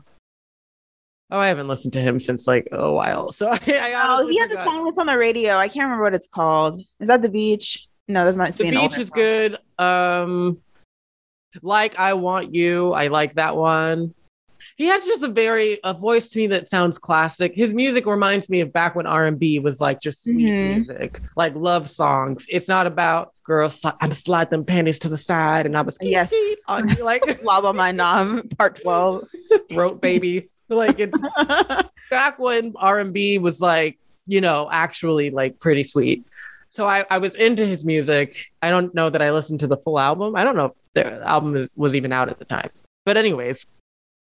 oh, I haven't listened to him since like a while, so I, I Oh, he has a song that's on the radio. I can't remember what it's called. Is that the beach? No, that must The be Beach is song. good. Um, like I want you. I like that one. He has just a very a voice to me that sounds classic. His music reminds me of back when R and B was like just sweet Mhm. music, like love songs. It's not about girls. I'm slide them panties to the side, and I was Yes. on you like Slob on my knob, part 12. throat baby. Like it's back when R and B was like you know actually like pretty sweet. So I, I was into his music. I don't know that I listened to the full album. I don't know if the album is, was even out at the time. But anyways,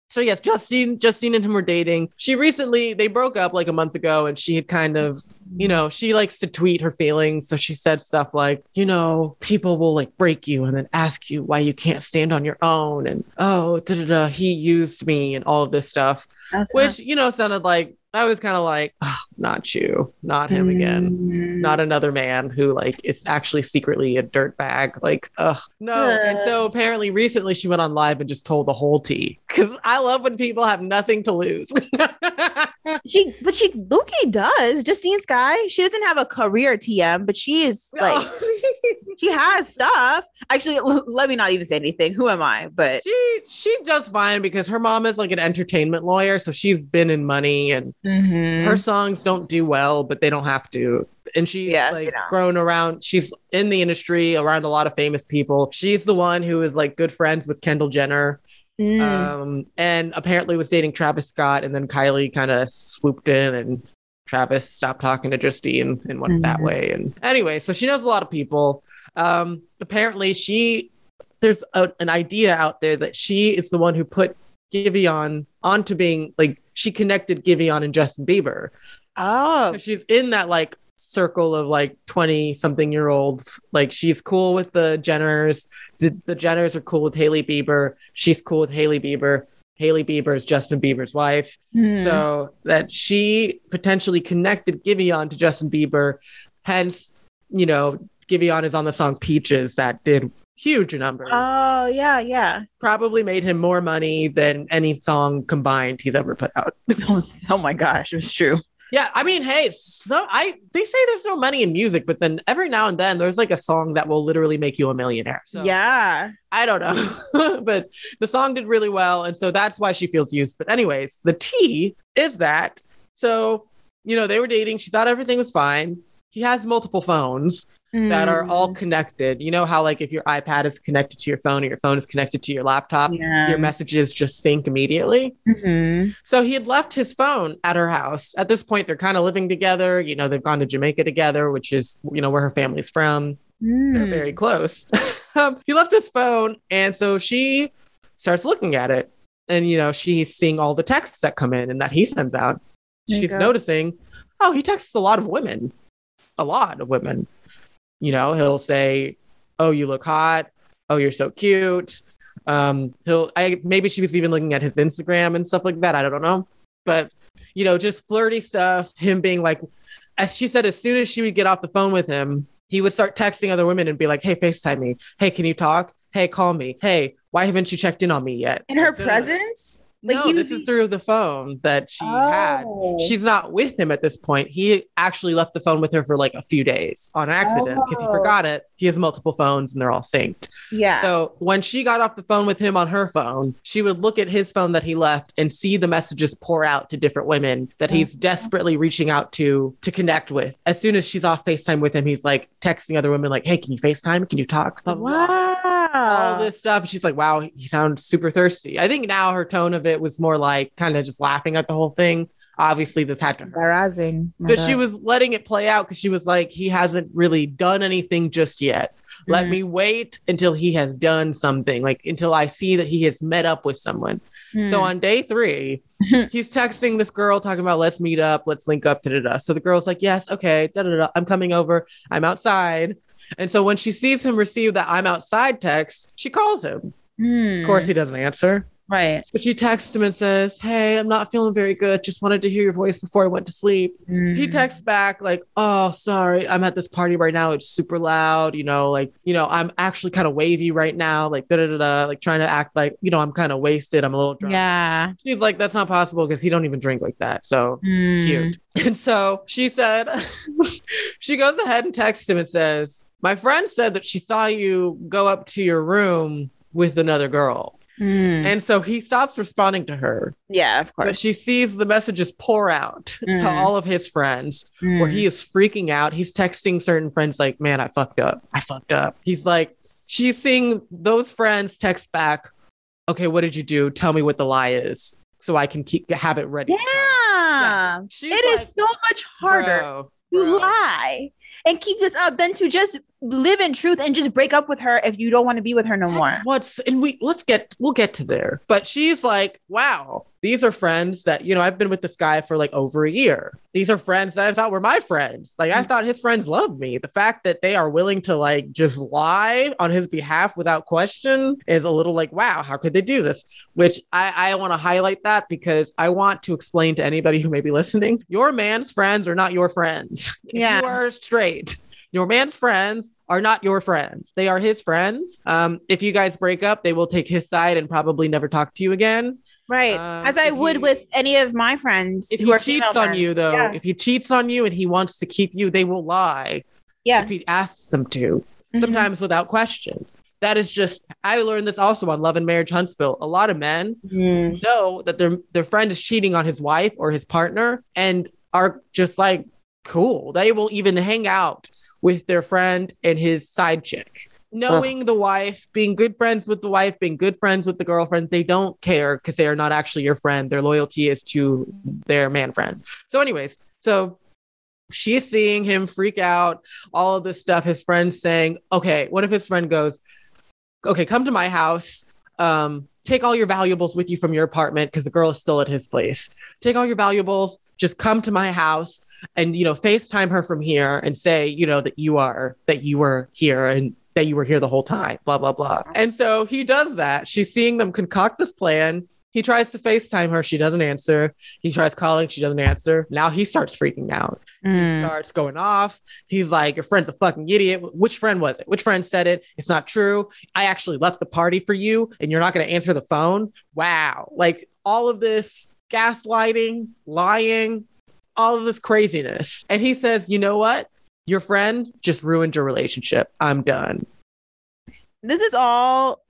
so yes, Justine, Justine and him were dating. She recently they broke up like a month ago, and she had kind of, you know, she likes to tweet her feelings. So she said stuff like, you know, people will like break you and then ask you why you can't stand on your own, and oh, da da da, he used me, and all of this stuff, That's which you know sounded like I was kind of like, "Ah, not you, not him again Mm. not another man who like is actually secretly a dirt bag. Like, ugh, no. And so apparently recently she went on live and just told the whole tea because I love when people have nothing to lose. She, but she, Loki does. Justine Skye, she doesn't have a career TM, but she is like, she has stuff. Actually, l- let me not even say anything. Who am I? But she she does fine because her mom is like an entertainment lawyer, so she's been in money and Mm-hmm. her songs don't do well, but they don't have to. And she's Yeah, like grown around, she's in the industry around a lot of famous people. She's the one who is like good friends with Kendall Jenner. Mm. um, and apparently was dating Travis Scott, and then Kylie kind of swooped in, and Travis stopped talking to Justine and went that Mhm. way. And anyway, so she knows a lot of people. Um, apparently, she there's a, an idea out there that she is the one who put Giveon onto being like she connected Giveon and Justin Bieber. oh, So she's in that like circle of like 20 something year olds. Like she's cool with the Jenners. The, the Jenners are cool with Hailey Bieber. She's cool with Hailey Bieber. Hailey Bieber is Justin Bieber's wife. Hmm. So that she potentially connected Giveon to Justin Bieber. Hence, you know, Giveon is on the song Peaches that did huge numbers. oh, yeah, yeah. Probably made him more money than any song combined he's ever put out. Oh, oh my gosh, it was true. Yeah, I mean, hey, so I they say there's no money in music, but then every now and then there's like a song that will literally make you a millionaire. So yeah. I don't know, but the song did really well, and so that's why she feels used. But anyways, the T is that. So you know they were dating. She thought everything was fine. He has multiple phones that are Mm. all connected. You know how like if your iPad is connected to your phone or your phone is connected to your laptop, yeah. your messages just sync immediately. Mhm. So he had left his phone at her house. At this point, they're kind of living together. You know, they've gone to Jamaica together, which is, you know, where her family's from. They're Mm. very close. um, he left his phone. And so she starts looking at it. And, you know, she's seeing all the texts that come in and that he sends out. There She's noticing, oh, he texts a lot of women, a lot of women. You know, he'll say, oh, you look hot. Oh, you're so cute. Um, he'll, I, maybe she was even looking at his Instagram and stuff like that. I don't know. But, you know, just flirty stuff. Him being like, as she said, as soon as she would get off the phone with him, he would start texting other women and be like, hey, FaceTime me. Hey, can you talk? Hey, call me. Hey, why haven't you checked in on me yet? In her presence? Like, no, he this is through the phone that she had. Oh. She's not with him at this point. He actually left the phone with her for like a few days on accident because he Oh. forgot it. He has multiple phones and they're all synced. yeah. So when she got off the phone with him on her phone, she would look at his phone that he left and see the messages pour out to different women that he's Mm-hmm. desperately reaching out to to connect with. As soon as she's off FaceTime with him, he's like texting other women like, "Hey, can you FaceTime? Can you talk?" Blah. wow. All this stuff. She's like, wow, he sounds super thirsty. I think now her tone of it was more like kind of just laughing at the whole thing. Obviously, this had to hurt. Embarrassing. But she was letting it play out because she was like, he hasn't really done anything just yet. Let Mhm. me wait until he has done something, like until I see that he has met up with someone. Hmm. So on day three, he's texting this girl talking about let's meet up, let's link up, da da da. So the girl's like, yes, okay, da da da. I'm coming over. I'm outside. And so when she sees him receive that I'm outside text, she calls him. Hmm. Of course, he doesn't answer. right. But she texts him and says, Hey, I'm not feeling very good. Just wanted to hear your voice before I went to sleep. He Hmm. texts back, like, Oh, sorry. I'm at this party right now. It's super loud. You know, like, you know, I'm actually kind of wavy right now. Like, da da da da. Like, trying to act like, you know, I'm kind of wasted. I'm a little drunk. Yeah. She's like, That's not possible because he don't even drink like that. So Hmm. cute. And so she said, she goes ahead and texts him and says, My friend said that she saw you go up to your room with another girl. Hmm. And so he stops responding to her, Yeah, of course. but she sees the messages pour out to Mm. all of his friends where Hmm. he is freaking out. He's texting certain friends, like, Man, I fucked up. I fucked up. He's like, She's seeing those friends text back, Okay, what did you do? Tell me what the lie is so I can keep have it ready. Yeah. She's It is like, so much harder "Bro, to bro." lie and keep this up than to just live in truth and just break up with her if you don't want to be with her no more. That's what's and we let's get we'll get to there. But she's like, wow, these are friends that you know I've been with this guy for like over a year. These are friends that I thought were my friends. Like I mm. thought his friends loved me. The fact that they are willing to like just lie on his behalf without question is a little like, wow, how could they do this? Which I I want to highlight that because I want to explain to anybody who may be listening, your man's friends are not your friends. If Yeah. you are straight. Your man's friends are not your friends. They are his friends. Um, if you guys break up, they will take his side and probably never talk to you again. Right. Um, As I would he- with any of my friends. If who he are cheats on friends. you, though, Yeah. if he cheats on you and he wants to keep you, they will lie Yeah. if he asks them to, Mhm. sometimes without question. That is just, I learned this also on Love and Marriage Huntsville. A lot of men Mhm. know that their their friend is cheating on his wife or his partner and are just like cool. They will even hang out with their friend and his side chick. Knowing the wife, being good friends with the wife, being good friends with the girlfriend, they don't care because they are not actually your friend. Their loyalty is to their man friend. So, anyways, so she's seeing him freak out, all of this stuff. His friend saying, okay, what if his friend goes, okay, come to my house. Um, take all your valuables with you from your apartment because the girl is still at his place. Take all your valuables, just come to my house and you know, FaceTime her from here and say, you know, that you are that you were here and that you were here the whole time, blah, blah, blah. And so he does that. She's seeing them concoct this plan. He tries to FaceTime her. She doesn't answer. He tries calling. She doesn't answer. Now he starts freaking out. He Mm. starts going off. He's like, Your friend's a fucking idiot. Which friend was it? Which friend said it? It's not true. I actually left the party for you and you're not going to answer the phone. Wow. Like all of this gaslighting, lying, all of this craziness. And he says, You know what? Your friend just ruined your relationship. I'm done. This is all.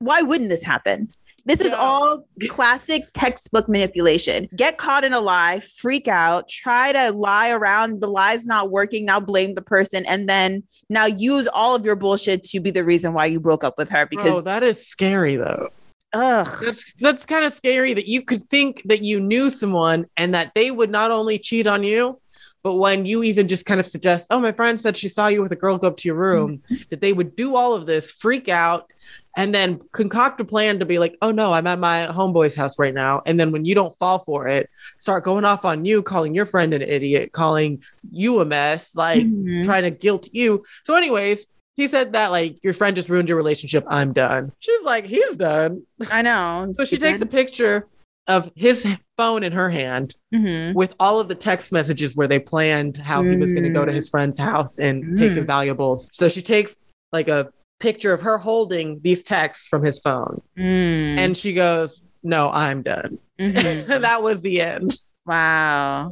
Why wouldn't this happen? This is Yeah. all classic textbook manipulation. Get caught in a lie, freak out, try to lie around. The lie's not working. Now blame the person, and then now use all of your bullshit to be the reason why you broke up with her. Bro, Because oh, that is scary though. ugh, That's that's kind of scary that you could think that you knew someone and that they would not only cheat on you, but when you even just kind of suggest, "Oh, my friend said she saw you with a girl go up to your room," mm. that they would do all of this, freak out, and then concoct a plan to be like, "Oh no, I'm at my homeboy's house right now," and then when you don't fall for it, start going off on you, calling your friend an idiot, calling you a mess, like Mhm. trying to guilt you. So, anyways. He said that like your friend just ruined your relationship. I'm done. She's like, he's done. I know. So she takes a picture of his phone in her hand Mhm. with all of the text messages where they planned how he was going to go to Mm. his friend's house and take his Mm. valuables. So she takes like a picture of her holding these texts from his phone Mm. and she goes, no, I'm done. Mhm. that was the end. wow.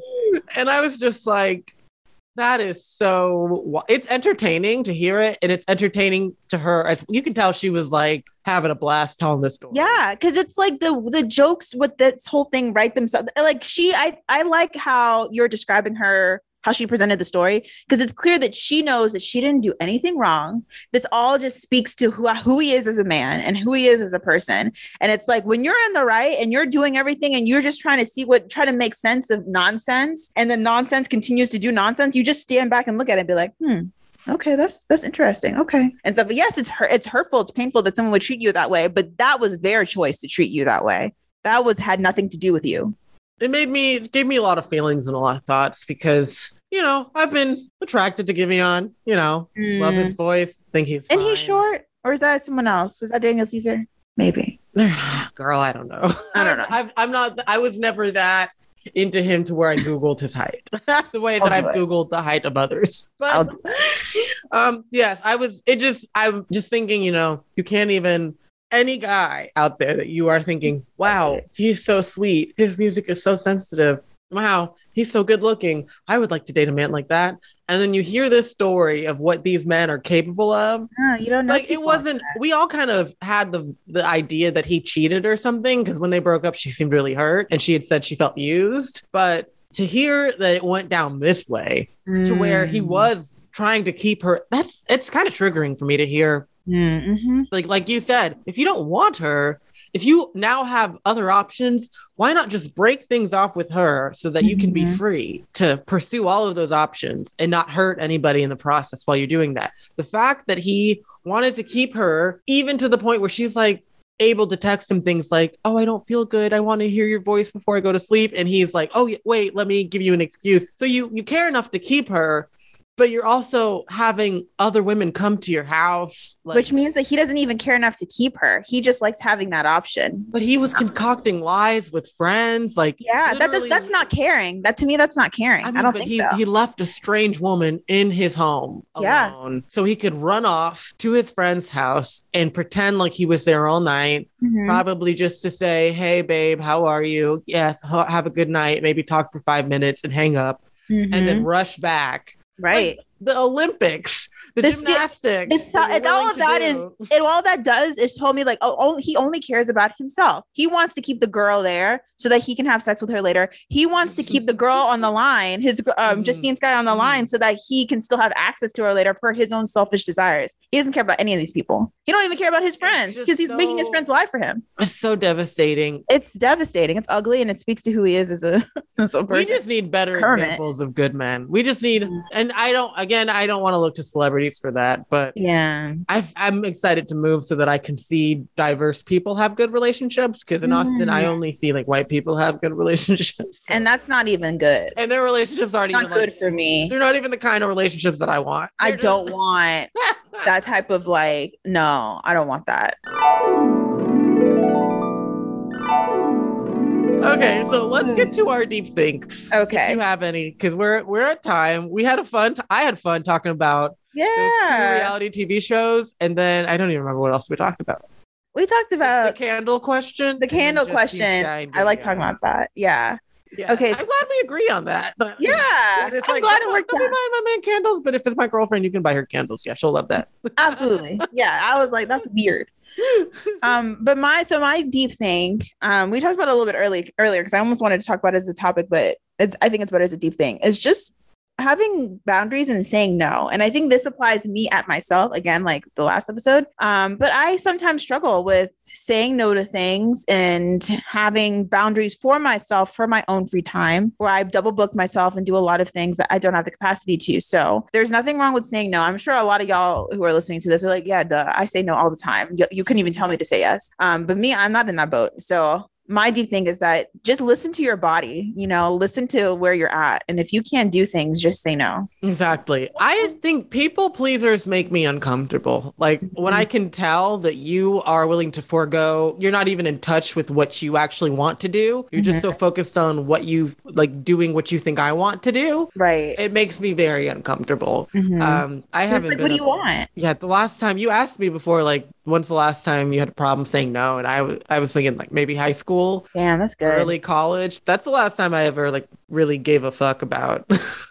And I was just like, that is so it's entertaining to hear it and it's entertaining to her as you can tell she was like having a blast telling this story Yeah, because it's like the the jokes with this whole thing right themselves. Like she, I I like how you're describing her, how she presented the story, because it's clear that she knows that she didn't do anything wrong. This all just speaks to who who he is as a man and who he is as a person. And it's like when you're in the right and you're doing everything and you're just trying to see what try to make sense of nonsense, and the nonsense continues to do nonsense, you just stand back and look at it and be like, hmm okay that's that's interesting okay and but yes it's hurt it's hurtful it's painful that someone would treat you that way but that was their choice to treat you that way that was had nothing to do with you it made me gave me a lot of feelings and a lot of thoughts because you know i've been attracted to Giveon. you know. Love his voice. Think he's Mm. and he's short or is that someone else? Is that daniel caesar? Maybe. Girl i don't know. I don't know. I've, i'm not i was never that into him to where i googled his height. The way that i've it. googled the height of others. But um yes i was it just i'm just thinking you know you can't even any guy out there that you are thinking wow he's so sweet. His music is so sensitive wow he's so good looking i would like to date a man like that and then you hear this story of what these men are capable of No, you don't know like it wasn't that. we all kind of had the the idea that he cheated or something because when they broke up she seemed really hurt and she had said she felt used but to hear that it went down this way to where he Mm. was trying to keep her that's it's kind of triggering for me to hear Mm, mhm. like like you said if you don't want her if you now have other options why not just break things off with her so that you can be Mhm. free to pursue all of those options and not hurt anybody in the process while you're doing that? The fact that he wanted to keep her even to the point where she's like able to text him things like oh i don't feel good. I want to hear your voice before i go to sleep. And he's like oh wait let me give you an excuse. So you you care enough to keep her but you're also having other women come to your house like, which means that he doesn't even care enough to keep her. He just likes having that option. But he was concocting lies with friends like yeah that does that's not caring. That to me that's not caring. I, I, don't think he, so. he left a strange woman in his home Yeah. alone so he could run off to his friend's house and pretend like he was there all night Mhm. probably just to say hey babe how are you? Yes ha- have a good night. Maybe talk for five minutes and hang up. And then Mhm. rush back right. the olympics the, The sti- gymnastics you're and all of that is do. and all that does is told me like oh, oh he only cares about himself he wants to keep the girl there so that he can have sex with her later he wants to keep the girl on the line his um Mhm. justine's guy on the Mhm. line so that he can still have access to her later for his own selfish desires he doesn't care about any of these people he don't even care about his friends because he's making his friends lie for him it's so devastating it's devastating it's ugly and it speaks to who he is as a, as a person. we just need better Kermit. examples of good men. We just need, Mm. and I don't, again, I don't want to look to celebrities for that, but yeah I've, I'm excited to move so that I can see diverse people have good relationships. Because in Austin, I Mm. only see like white people have good relationships, and that's not even good and their relationships aren't not even good like, for me they're not even the kind of relationships that I want. i They're don't just- want that type of like no i don't want that okay, so let's get to our deep thinks. If okay you have any, because we're we're at time. We had a fun. T- I had fun talking about yeah reality TV shows, and then I don't even remember what else we talked about. we talked about the candle question. The candle question i like talking about that yeah Yeah. okay, I'm s- glad we agree on that. But yeah it's i'm like, glad don't- it worked Don't be buying my man candles, but if it's my girlfriend, you can buy her candles. Yeah, she'll love that. absolutely yeah i was like that's weird um but my so my deep thing um we talked about a little bit early earlier because i almost wanted to talk about it as a topic but it's i think it's better as a deep thing It's just having boundaries and saying no. And i think this applies me at myself again like the last episode. Um but i sometimes struggle with saying no to things and having boundaries for myself for my own free time where i double book myself and do a lot of things that i don't have the capacity to. So there's nothing wrong with saying no. I'm sure a lot of y'all who are listening to this are like yeah duh, i say no all the time. You, you couldn't even tell me to say yes. Um but me i'm not in that boat. So my deep thing is that just listen to your body, you know, listen to where you're at. And if you can't do things, just say no. Exactly. I think people pleasers make me uncomfortable. Like when I can tell that you are willing to forego, you're not even in touch with what you actually want to do. You're just so focused on what you like doing what you think I want to do. Right. It makes me very uncomfortable. Mhm. Um, I haven't like, been what do a- you want? Yeah, the last time you asked me before, like, when's the last time you had a problem saying no? And I was, I was thinking like maybe high school school, Damn, that's good. early college. That's the last time I ever like really gave a fuck about.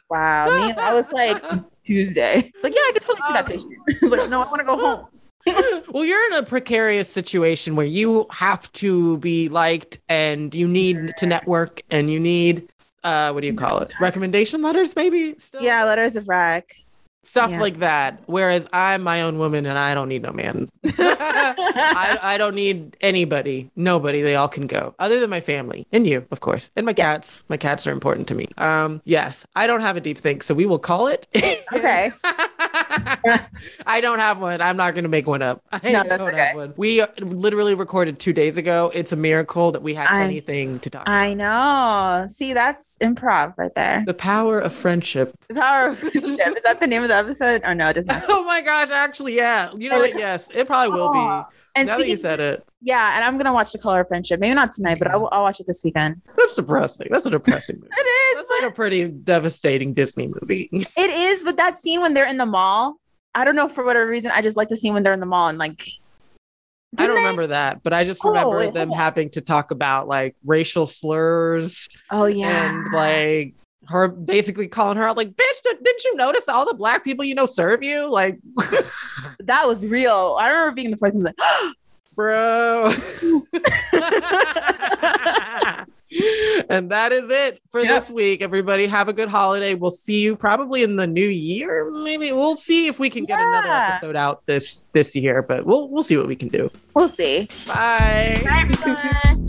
Wow. Me, I was like Tuesday. It's like, yeah, I could totally see that patient. It's like, no, I want to go home. well, you're in a precarious situation where you have to be liked and you need to network and you need uh what do you call it? Recommendation letters maybe? Still? Yeah, letters of rec. Stuff yeah. like that. Whereas I'm my own woman and I don't need no man. I, I don't need anybody. Nobody. They all can go. Other than my family. And you, of course. And my cats. My cats are important to me. Um, yes. I don't have a deep think, so we will call it. Okay. I don't have one. I'm not going to make one up. I No, that's okay. We uh, literally recorded two days ago. It's a miracle that we had I- anything to talk about. I know. See, that's improv right there. The power of friendship. The power of friendship. Is that the name of the episode? Or no, it doesn't. Oh my gosh, actually, yeah. You know what? Yes, it probably will Aw. be. And now that you said it. yeah, and I'm gonna watch The Color of Friendship. Maybe not tonight, but I will, I'll watch it this weekend. That's depressing. That's a depressing movie. It is. That's like a pretty devastating Disney movie. It is, but that scene when they're in the mall, I don't know for whatever reason. I just like the scene when they're in the mall and like. I don't they- remember that, but I just Oh, remember wait, them having to talk about like racial slurs Oh yeah. and like her basically calling her out like, bitch, did, didn't you notice all the black people you know serve you? Like, that was real. I remember being the first and like, ah! bro. and that is it for Yep. this week. Everybody, have a good holiday. We'll see you probably in the new year. Maybe we'll see if we can get another episode out this this year, but we'll we'll see what we can do. we'll see. Bye. Bye, everyone.